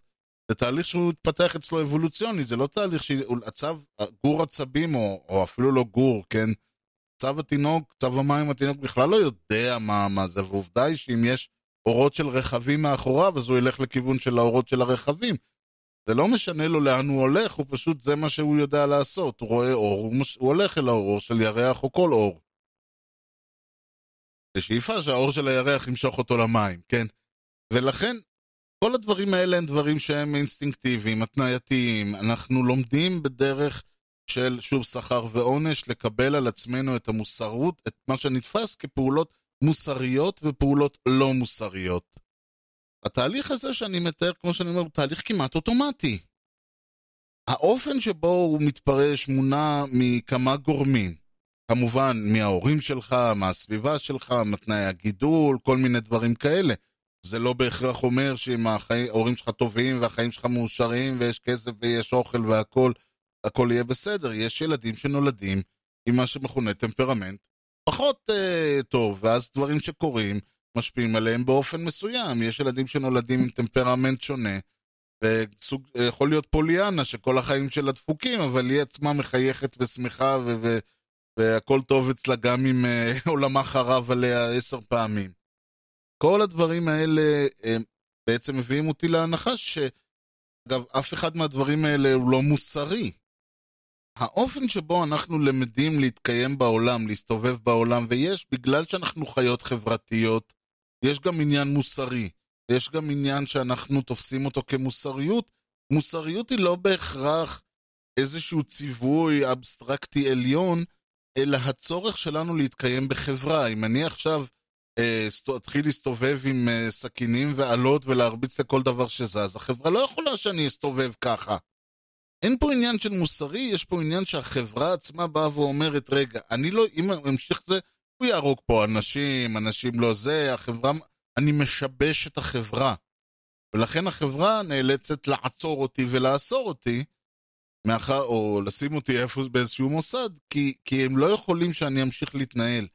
זה תהליך שהוא התפתח אצלו אבולוציוני, זה לא תהליך שהצב, גור עצבים, או, או אפילו לא גור, כן? צב התינוק, צב המים התינוק בכלל לא יודע מה, מה זה, ועובדה היא שאם יש אורות של רכבים מאחוריו, אז הוא ילך לכיוון של האורות של הרכבים. זה לא משנה לו לאן הוא הולך, הוא פשוט, זה מה שהוא יודע לעשות. הוא רואה אור, הוא, מש... הוא הולך אל האור של ירח או כל אור. בשאיפה שהאור של הירח ימשוך אותו למים, כן? ולכן, כל הדברים האלה הם דברים שהם אינסטינקטיביים, התנייתיים. אנחנו לומדים בדרך של, שוב, שכר ועונש, לקבל על עצמנו את המוסרות, את מה שנתפס כפעולות מוסריות ופעולות לא מוסריות. התהליך הזה שאני מתאר, כמו שאני אומר, הוא תהליך כמעט אוטומטי. האופן שבו הוא מתפרש מונע מכמה גורמים. כמובן, מההורים שלך, מהסביבה שלך, מתנאי הגידול, כל מיני דברים כאלה. זה לא בהכרח אומר שאם ההורים שלך טובים והחיים שלך מאושרים ויש כסף ויש אוכל והכל, הכל יהיה בסדר. יש ילדים שנולדים עם מה שמכונה טמפרמנט פחות אה, טוב, ואז דברים שקורים משפיעים עליהם באופן מסוים. יש ילדים שנולדים עם טמפרמנט שונה, וסוג, יכול להיות פוליאנה שכל החיים שלה דפוקים, אבל היא עצמה מחייכת ושמחה ו- ו- והכל טוב אצלה גם אם אה, עולמה חרב עליה עשר פעמים. כל הדברים האלה אה, בעצם מביאים אותי להנחה ש... אגב, אף אחד מהדברים האלה הוא לא מוסרי. האופן שבו אנחנו למדים להתקיים בעולם, להסתובב בעולם, ויש, בגלל שאנחנו חיות חברתיות, יש גם עניין מוסרי. יש גם עניין שאנחנו תופסים אותו כמוסריות. מוסריות היא לא בהכרח איזשהו ציווי אבסטרקטי עליון, אלא הצורך שלנו להתקיים בחברה. אם אני עכשיו אה, אתחיל להסתובב עם אה, סכינים ועלות ולהרביץ לכל דבר שזז, החברה לא יכולה שאני אסתובב ככה. אין פה עניין של מוסרי, יש פה עניין שהחברה עצמה באה ואומרת, רגע, אני לא, אם אמשיך זה, הוא יהרוג פה אנשים, אנשים לא זה, החברה, אני משבש את החברה. ולכן החברה נאלצת לעצור אותי ולאסור אותי, מאחר, או לשים אותי איפה באיזשהו מוסד, כי, כי הם לא יכולים שאני אמשיך להתנהל.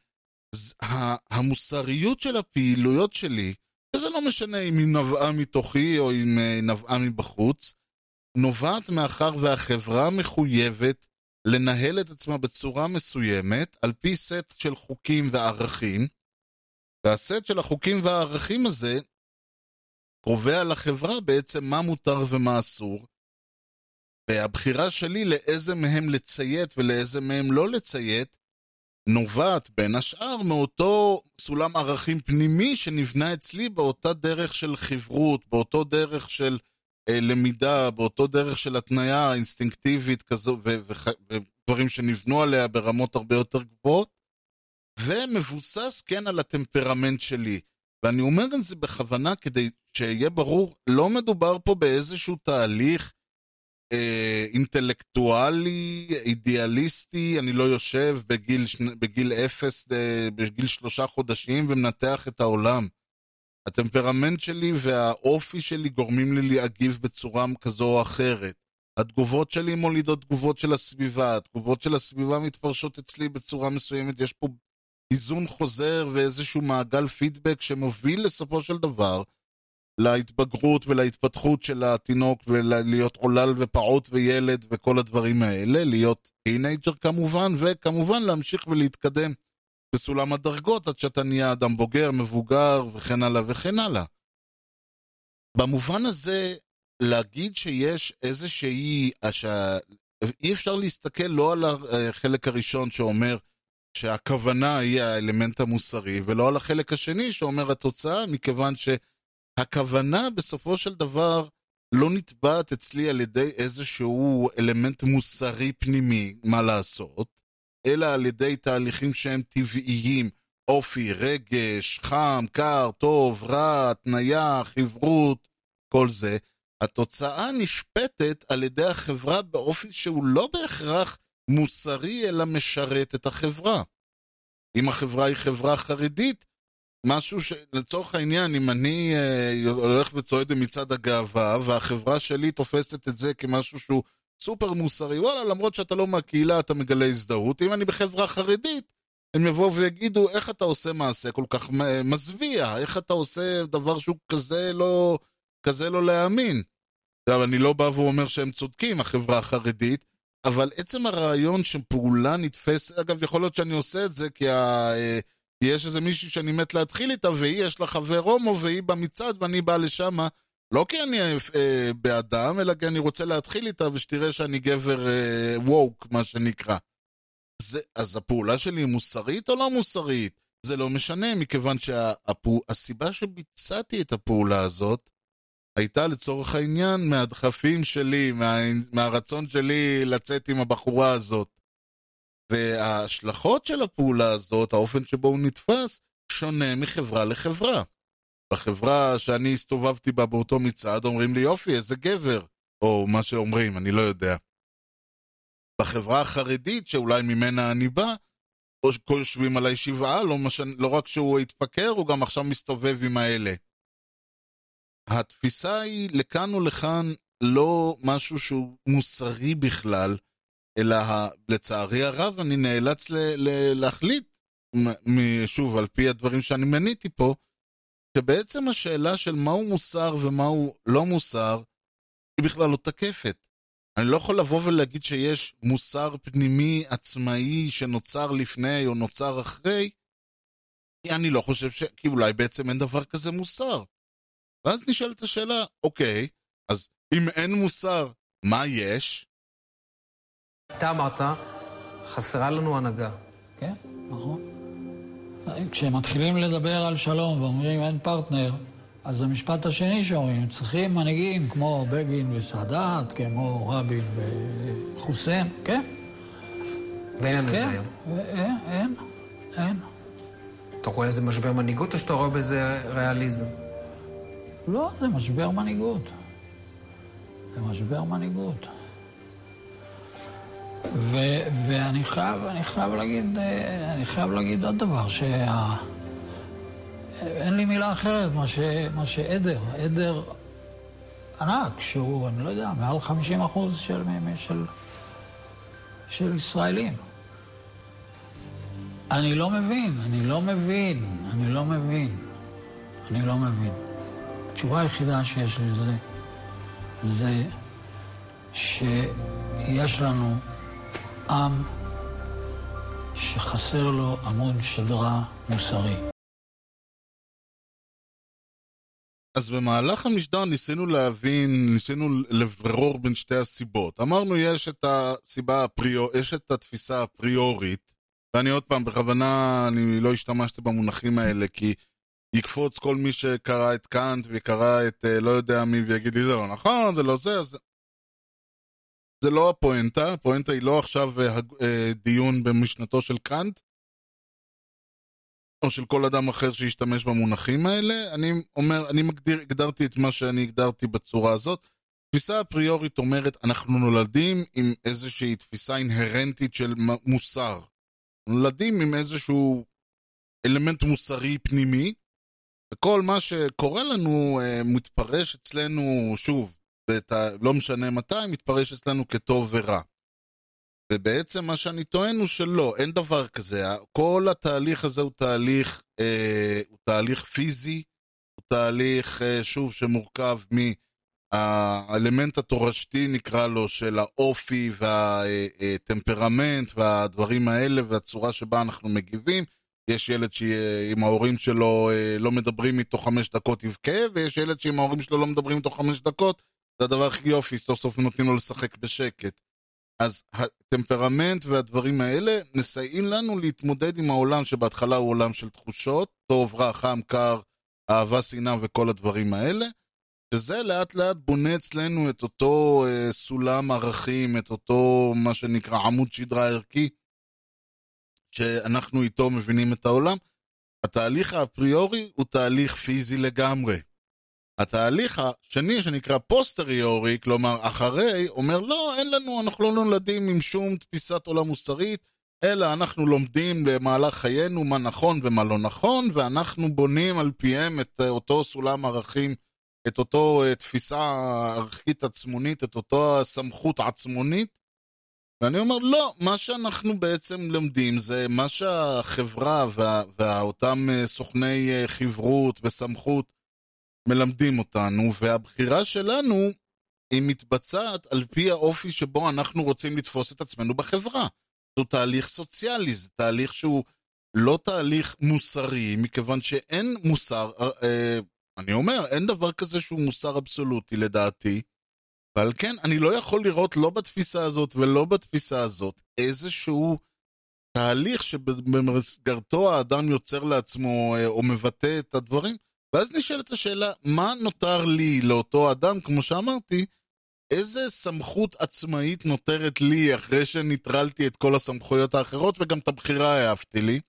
המוסריות של הפעילויות שלי, וזה לא משנה אם היא נבעה מתוכי או אם היא נבעה מבחוץ, נובעת מאחר והחברה מחויבת לנהל את עצמה בצורה מסוימת על פי סט של חוקים וערכים, והסט של החוקים והערכים הזה קובע לחברה בעצם מה מותר ומה אסור, והבחירה שלי לאיזה מהם לציית ולאיזה מהם לא לציית, נובעת בין השאר מאותו סולם ערכים פנימי שנבנה אצלי באותה דרך של חברות, באותו דרך של למידה, באותו דרך של התניה אינסטינקטיבית כזו, ודברים שנבנו עליה ברמות הרבה יותר גבוהות, ומבוסס כן על הטמפרמנט שלי. ואני אומר את זה בכוונה כדי שיהיה ברור, לא מדובר פה באיזשהו תהליך אה, אינטלקטואלי, אידיאליסטי, אני לא יושב בגיל, בגיל אפס, אה, בגיל שלושה חודשים ומנתח את העולם. הטמפרמנט שלי והאופי שלי גורמים לי להגיב בצורה כזו או אחרת. התגובות שלי מולידות תגובות של הסביבה, התגובות של הסביבה מתפרשות אצלי בצורה מסוימת, יש פה איזון חוזר ואיזשהו מעגל פידבק שמוביל לסופו של דבר להתבגרות ולהתפתחות של התינוק ולהיות עולל ופעוט וילד וכל הדברים האלה, להיות teenager כמובן, וכמובן להמשיך ולהתקדם בסולם הדרגות עד שאתה נהיה אדם בוגר, מבוגר וכן הלאה וכן הלאה. במובן הזה, להגיד שיש איזושהי... הש... אי אפשר להסתכל לא על החלק הראשון שאומר שהכוונה היא האלמנט המוסרי, ולא על החלק השני שאומר התוצאה, מכיוון שהכוונה בסופו של דבר לא נתבעת אצלי על ידי איזשהו אלמנט מוסרי פנימי, מה לעשות, אלא על ידי תהליכים שהם טבעיים, אופי, רגש, חם, קר, טוב, רע, התניה, חברות, כל זה. התוצאה נשפטת על ידי החברה באופי שהוא לא בהכרח מוסרי, אלא משרת את החברה. אם החברה היא חברה חרדית, משהו ש... לצורך העניין, אם אני אה, הולך וצועד במצעד הגאווה, והחברה שלי תופסת את זה כמשהו שהוא סופר מוסרי, וואלה, למרות שאתה לא מהקהילה, אתה מגלה הזדהות. אם אני בחברה חרדית, הם יבואו ויגידו, איך אתה עושה מעשה כל כך מזוויע? איך אתה עושה דבר שהוא כזה לא, כזה לא להאמין? עכשיו, אני לא בא ואומר שהם צודקים, החברה החרדית, אבל עצם הרעיון שפעולה נתפסת, אגב, יכול להיות שאני עושה את זה כי ה... אה, יש איזה מישהי שאני מת להתחיל איתה, והיא יש לה חבר הומו, והיא במצעד ואני בא לשם, לא כי אני אה, באדם, אלא כי אני רוצה להתחיל איתה ושתראה שאני גבר אה, ווק, מה שנקרא. זה, אז הפעולה שלי היא מוסרית או לא מוסרית? זה לא משנה, מכיוון שהסיבה שה, שביצעתי את הפעולה הזאת הייתה לצורך העניין מהדחפים שלי, מה, מהרצון שלי לצאת עם הבחורה הזאת. וההשלכות של הפעולה הזאת, האופן שבו הוא נתפס, שונה מחברה לחברה. בחברה שאני הסתובבתי בה באותו מצעד, אומרים לי יופי, איזה גבר, או מה שאומרים, אני לא יודע. בחברה החרדית, שאולי ממנה אני בא, יושבים עליי שבעה, לא, משנ... לא רק שהוא התפקר, הוא גם עכשיו מסתובב עם האלה. התפיסה היא לכאן או לכאן לא משהו שהוא מוסרי בכלל, אלא לצערי הרב אני נאלץ ל- ל- להחליט, שוב, על פי הדברים שאני מניתי פה, שבעצם השאלה של מהו מוסר ומהו לא מוסר, היא בכלל לא תקפת. אני לא יכול לבוא ולהגיד שיש מוסר פנימי עצמאי שנוצר לפני או נוצר אחרי, כי אני לא חושב ש... כי אולי בעצם אין דבר כזה מוסר. ואז נשאלת השאלה, אוקיי, אז אם אין מוסר, מה יש? אתה אמרת, חסרה לנו הנהגה. כן, נכון. כשמתחילים לדבר על שלום ואומרים אין פרטנר, אז המשפט השני שאומרים, צריכים מנהיגים כמו בגין וסאדאת, כמו רבין וחוסיין, כן. ואין לנו את כן. זה היום. אין, אין, אין. אתה רואה איזה משבר מנהיגות או שאתה רואה בזה ריאליזם? לא, זה משבר מנהיגות. זה משבר מנהיגות. ו, ואני חייב, אני חייב להגיד, אה, אני חייב להגיד עוד דבר, שה... אין לי מילה אחרת מה שעדר, עדר ענק, שהוא, אני לא יודע, מעל 50 אחוז של, של, של ישראלים. אני לא מבין, אני לא מבין, אני לא מבין, אני לא מבין. התשובה היחידה שיש לי זה, זה שיש לנו עם שחסר לו עמוד שדרה מוסרי. אז במהלך המשדר ניסינו להבין, ניסינו לברור בין שתי הסיבות. אמרנו יש את הסיבה הפריור, יש את התפיסה הפריורית, ואני עוד פעם, בכוונה, אני לא השתמשתי במונחים האלה, כי יקפוץ כל מי שקרא את קאנט וקרא את לא יודע מי ויגיד לי זה לא נכון, זה לא זה, אז... זה לא הפואנטה, הפואנטה היא לא עכשיו דיון במשנתו של קאנט, או של כל אדם אחר שישתמש במונחים האלה. אני אומר, אני מגדיר, הגדרתי את מה שאני הגדרתי בצורה הזאת. תפיסה אפריורית אומרת, אנחנו נולדים עם איזושהי תפיסה אינהרנטית של מוסר. נולדים עם איזשהו אלמנט מוסרי פנימי, וכל מה שקורה לנו מתפרש אצלנו, שוב, בת... לא משנה מתי, מתפרש אצלנו כטוב ורע. ובעצם מה שאני טוען הוא שלא, אין דבר כזה. כל התהליך הזה הוא תהליך, אה, הוא תהליך פיזי, הוא תהליך, אה, שוב, שמורכב מהאלמנט התורשתי, נקרא לו, של האופי והטמפרמנט והדברים האלה והצורה שבה אנחנו מגיבים, יש ילד שעם ההורים שלו אה, לא מדברים איתו חמש דקות יבכה, ויש ילד שעם ההורים שלו לא מדברים איתו חמש דקות, זה הדבר הכי יופי, סוף סוף נותנים לו לשחק בשקט. אז הטמפרמנט והדברים האלה מסייעים לנו להתמודד עם העולם שבהתחלה הוא עולם של תחושות, טוב, רע, חם, קר, אהבה, שנאה וכל הדברים האלה, שזה לאט לאט בונה אצלנו את אותו אה, סולם ערכים, את אותו מה שנקרא עמוד שדרה ערכי, שאנחנו איתו מבינים את העולם. התהליך האפריורי הוא תהליך פיזי לגמרי. התהליך השני שנקרא פוסטריורי, כלומר אחרי, אומר לא, אין לנו, אנחנו לא נולדים עם שום תפיסת עולם מוסרית, אלא אנחנו לומדים למהלך חיינו מה נכון ומה לא נכון, ואנחנו בונים על פיהם את אותו סולם ערכים, את אותו אה, תפיסה ערכית עצמונית, את אותו סמכות עצמונית. ואני אומר, לא, מה שאנחנו בעצם לומדים זה מה שהחברה ואותם אה, סוכני אה, חברות וסמכות מלמדים אותנו, והבחירה שלנו היא מתבצעת על פי האופי שבו אנחנו רוצים לתפוס את עצמנו בחברה. זה תהליך סוציאלי, זה תהליך שהוא לא תהליך מוסרי, מכיוון שאין מוסר, אה, אה, אני אומר, אין דבר כזה שהוא מוסר אבסולוטי לדעתי, ועל כן אני לא יכול לראות לא בתפיסה הזאת ולא בתפיסה הזאת איזשהו תהליך שבמסגרתו האדם יוצר לעצמו אה, או מבטא את הדברים, ואז נשאלת השאלה, מה נותר לי לאותו אדם, כמו שאמרתי, איזה סמכות עצמאית נותרת לי אחרי שניטרלתי את כל הסמכויות האחרות וגם את הבחירה העפתי לי?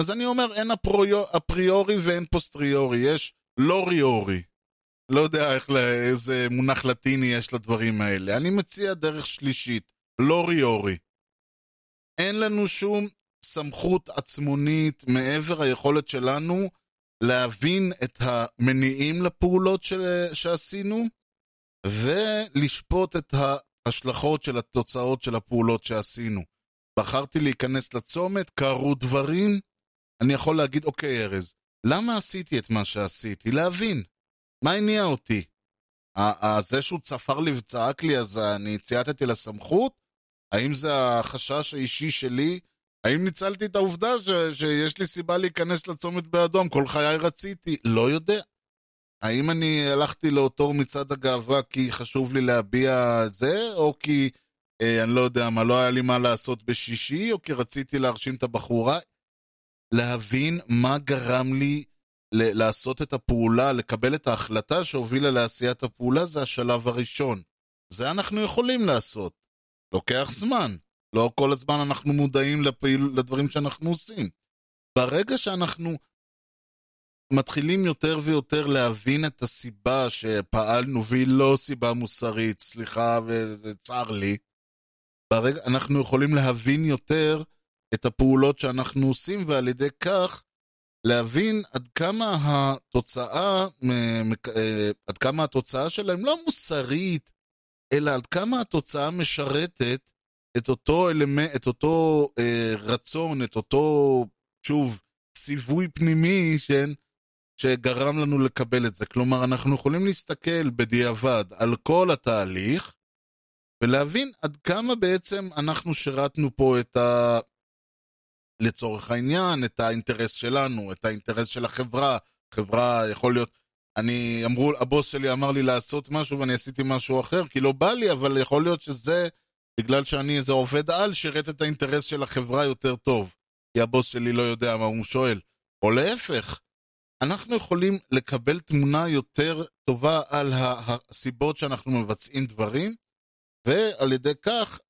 אז אני אומר, אין אפריור, אפריורי ואין פוסטריורי, יש לא ריורי. לא יודע איך, איזה מונח לטיני יש לדברים האלה. אני מציע דרך שלישית, לא ריורי. אין לנו שום סמכות עצמונית מעבר היכולת שלנו להבין את המניעים לפעולות ש... שעשינו, ולשפוט את ההשלכות של התוצאות של הפעולות שעשינו. בחרתי להיכנס לצומת, קרו דברים, אני יכול להגיד, אוקיי, ארז, למה עשיתי את מה שעשיתי? להבין. מה הניע אותי? זה שהוא צפר לי וצעק לי, אז אני צייתתי לסמכות? האם זה החשש האישי שלי? האם ניצלתי את העובדה ש, שיש לי סיבה להיכנס לצומת באדום? כל חיי רציתי. לא יודע. האם אני הלכתי לאותו מצעד הגאווה כי חשוב לי להביע את זה, או כי, אה, אני לא יודע מה, לא היה לי מה לעשות בשישי, או כי רציתי להרשים את הבחורה? להבין מה גרם לי ל- לעשות את הפעולה, לקבל את ההחלטה שהובילה לעשיית הפעולה, זה השלב הראשון. זה אנחנו יכולים לעשות. לוקח זמן. לא כל הזמן אנחנו מודעים לפעיל, לדברים שאנחנו עושים. ברגע שאנחנו מתחילים יותר ויותר להבין את הסיבה שפעלנו, והיא לא סיבה מוסרית, סליחה וצר לי, ברגע, אנחנו יכולים להבין יותר את הפעולות שאנחנו עושים, ועל ידי כך להבין עד כמה התוצאה, אה, עד כמה התוצאה שלהם לא מוסרית, אלא עד כמה התוצאה משרתת את אותו אלמנט, את אותו אה, רצון, את אותו, שוב, ציווי פנימי כן, שגרם לנו לקבל את זה. כלומר, אנחנו יכולים להסתכל בדיעבד על כל התהליך, ולהבין עד כמה בעצם אנחנו שירתנו פה את ה... לצורך העניין, את האינטרס שלנו, את האינטרס של החברה. חברה יכול להיות... אני, אמרו, הבוס שלי אמר לי לעשות משהו ואני עשיתי משהו אחר, כי לא בא לי, אבל יכול להיות שזה בגלל שאני איזה עובד על, שירת את האינטרס של החברה יותר טוב. כי הבוס שלי לא יודע מה הוא שואל. או להפך, אנחנו יכולים לקבל תמונה יותר טובה על הסיבות שאנחנו מבצעים דברים, ועל ידי כך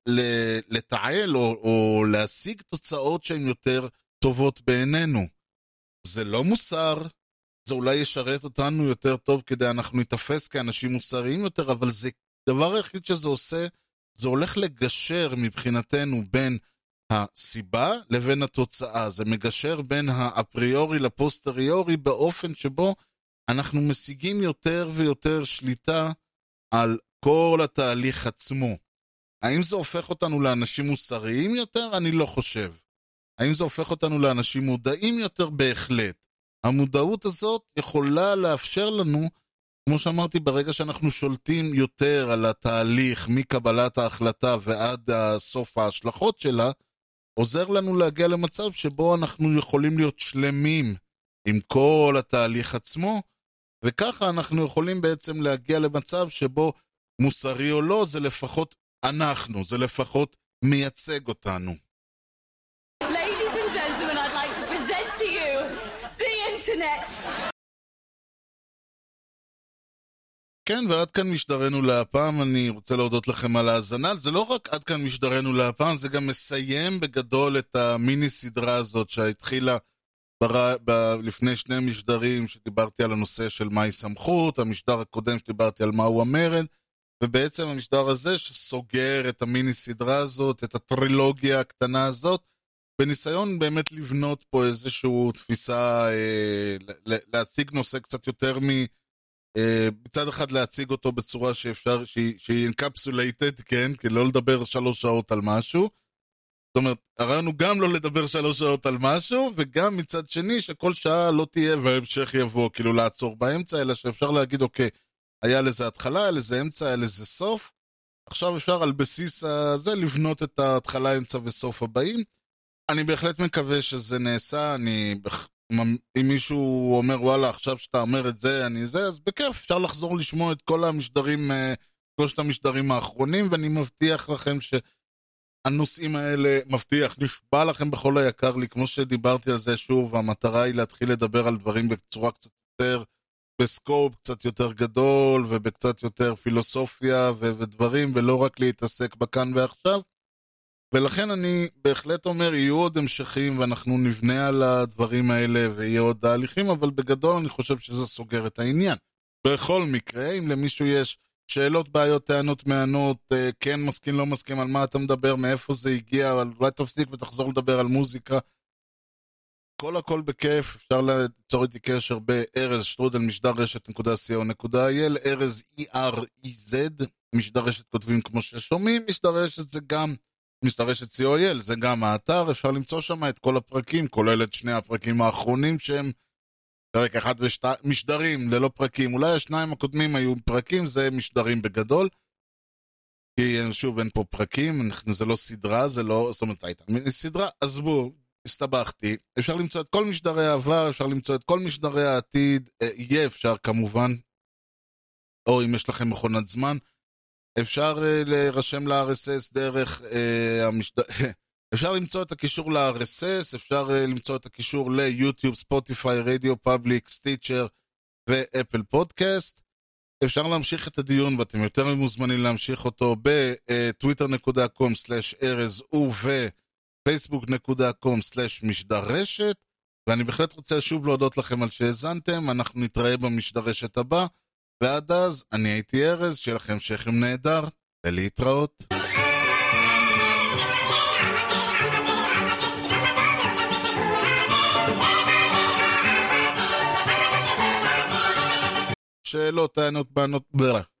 לתעל או, או להשיג תוצאות שהן יותר טובות בעינינו. זה לא מוסר, זה אולי ישרת אותנו יותר טוב כדי אנחנו ניתפס כאנשים מוסריים יותר, אבל זה דבר היחיד שזה עושה, זה הולך לגשר מבחינתנו בין הסיבה לבין התוצאה. זה מגשר בין האפריורי לפוסטריורי באופן שבו אנחנו משיגים יותר ויותר שליטה על כל התהליך עצמו. האם זה הופך אותנו לאנשים מוסריים יותר? אני לא חושב. האם זה הופך אותנו לאנשים מודעים יותר? בהחלט. המודעות הזאת יכולה לאפשר לנו, כמו שאמרתי, ברגע שאנחנו שולטים יותר על התהליך מקבלת ההחלטה ועד סוף ההשלכות שלה, עוזר לנו להגיע למצב שבו אנחנו יכולים להיות שלמים עם כל התהליך עצמו, וככה אנחנו יכולים בעצם להגיע למצב שבו מוסרי או לא, זה לפחות אנחנו, זה לפחות מייצג אותנו. Ladies and gentlemen, I'd like to present to you the internet. כן, ועד כאן משדרנו להפעם, אני רוצה להודות לכם על ההאזנה. זה לא רק עד כאן משדרנו להפעם, זה גם מסיים בגדול את המיני סדרה הזאת שהתחילה בר... ב... לפני שני משדרים, שדיברתי על הנושא של מהי סמכות, המשדר הקודם שדיברתי על מהו המרד, ובעצם המשדר הזה שסוגר את המיני סדרה הזאת, את הטרילוגיה הקטנה הזאת, בניסיון באמת לבנות פה איזושהי תפיסה, אה, להציג נושא קצת יותר מ... מצד אחד להציג אותו בצורה שאפשר, שהיא אינקפסולייטד, כן? כי לא לדבר שלוש שעות על משהו. זאת אומרת, הרעיון הוא גם לא לדבר שלוש שעות על משהו, וגם מצד שני שכל שעה לא תהיה וההמשך יבוא, כאילו לעצור באמצע, אלא שאפשר להגיד, אוקיי, היה לזה התחלה, היה לזה אמצע, היה לזה סוף. עכשיו אפשר על בסיס הזה לבנות את ההתחלה, אמצע וסוף הבאים. אני בהחלט מקווה שזה נעשה, אני אם מישהו אומר וואלה עכשיו שאתה אומר את זה אני זה אז בכיף אפשר לחזור לשמוע את כל המשדרים אה, שלושת המשדרים האחרונים ואני מבטיח לכם שהנושאים האלה מבטיח נשבע לכם בכל היקר לי כמו שדיברתי על זה שוב המטרה היא להתחיל לדבר על דברים בצורה קצת יותר בסקופ קצת יותר גדול ובקצת יותר פילוסופיה ודברים ולא רק להתעסק בכאן ועכשיו ולכן אני בהחלט אומר, יהיו עוד המשכים ואנחנו נבנה על הדברים האלה ויהיו עוד תהליכים, אבל בגדול אני חושב שזה סוגר את העניין. בכל מקרה, אם למישהו יש שאלות, בעיות, טענות, מענות, אה, כן מסכים, לא מסכים, על מה אתה מדבר, מאיפה זה הגיע, אבל אולי תפסיק ותחזור לדבר על מוזיקה. כל הכל בכיף, אפשר ליצור איתי קשר בארז שטרודל משדר רשת.co.il, ארז E-R-E-Z, משדר רשת כותבים כמו ששומעים, משדר רשת זה גם משתרשת co.il, זה גם האתר, אפשר למצוא שם את כל הפרקים, כולל את שני הפרקים האחרונים שהם פרק אחד ומשדרים ללא פרקים. אולי השניים הקודמים היו פרקים, זה משדרים בגדול. כי שוב, אין פה פרקים, זה לא סדרה, זה לא, זאת אומרת, הייתה סדרה, עזבו, הסתבכתי. אפשר למצוא את כל משדרי העבר, אפשר למצוא את כל משדרי העתיד, אה, יהיה אפשר כמובן, או אם יש לכם מכונת זמן. אפשר אה, להירשם ל-RSS דרך אה, המשד... אפשר למצוא את הקישור ל-RSS, אפשר אה, למצוא את הקישור ליוטיוב, ספוטיפיי, רדיו פאבליק, סטיצ'ר ואפל פודקאסט. אפשר להמשיך את הדיון ואתם יותר מוזמנים להמשיך אותו בטוויטר.com/ארז ובפייסבוק.com/משדר רשת. ואני בהחלט רוצה שוב להודות לכם על שהאזנתם, אנחנו נתראה במשדר רשת הבא. ועד אז, אני הייתי ארז, שיהיה לכם שכם נהדר, ולהתראות. שאלות, טענות, בענות,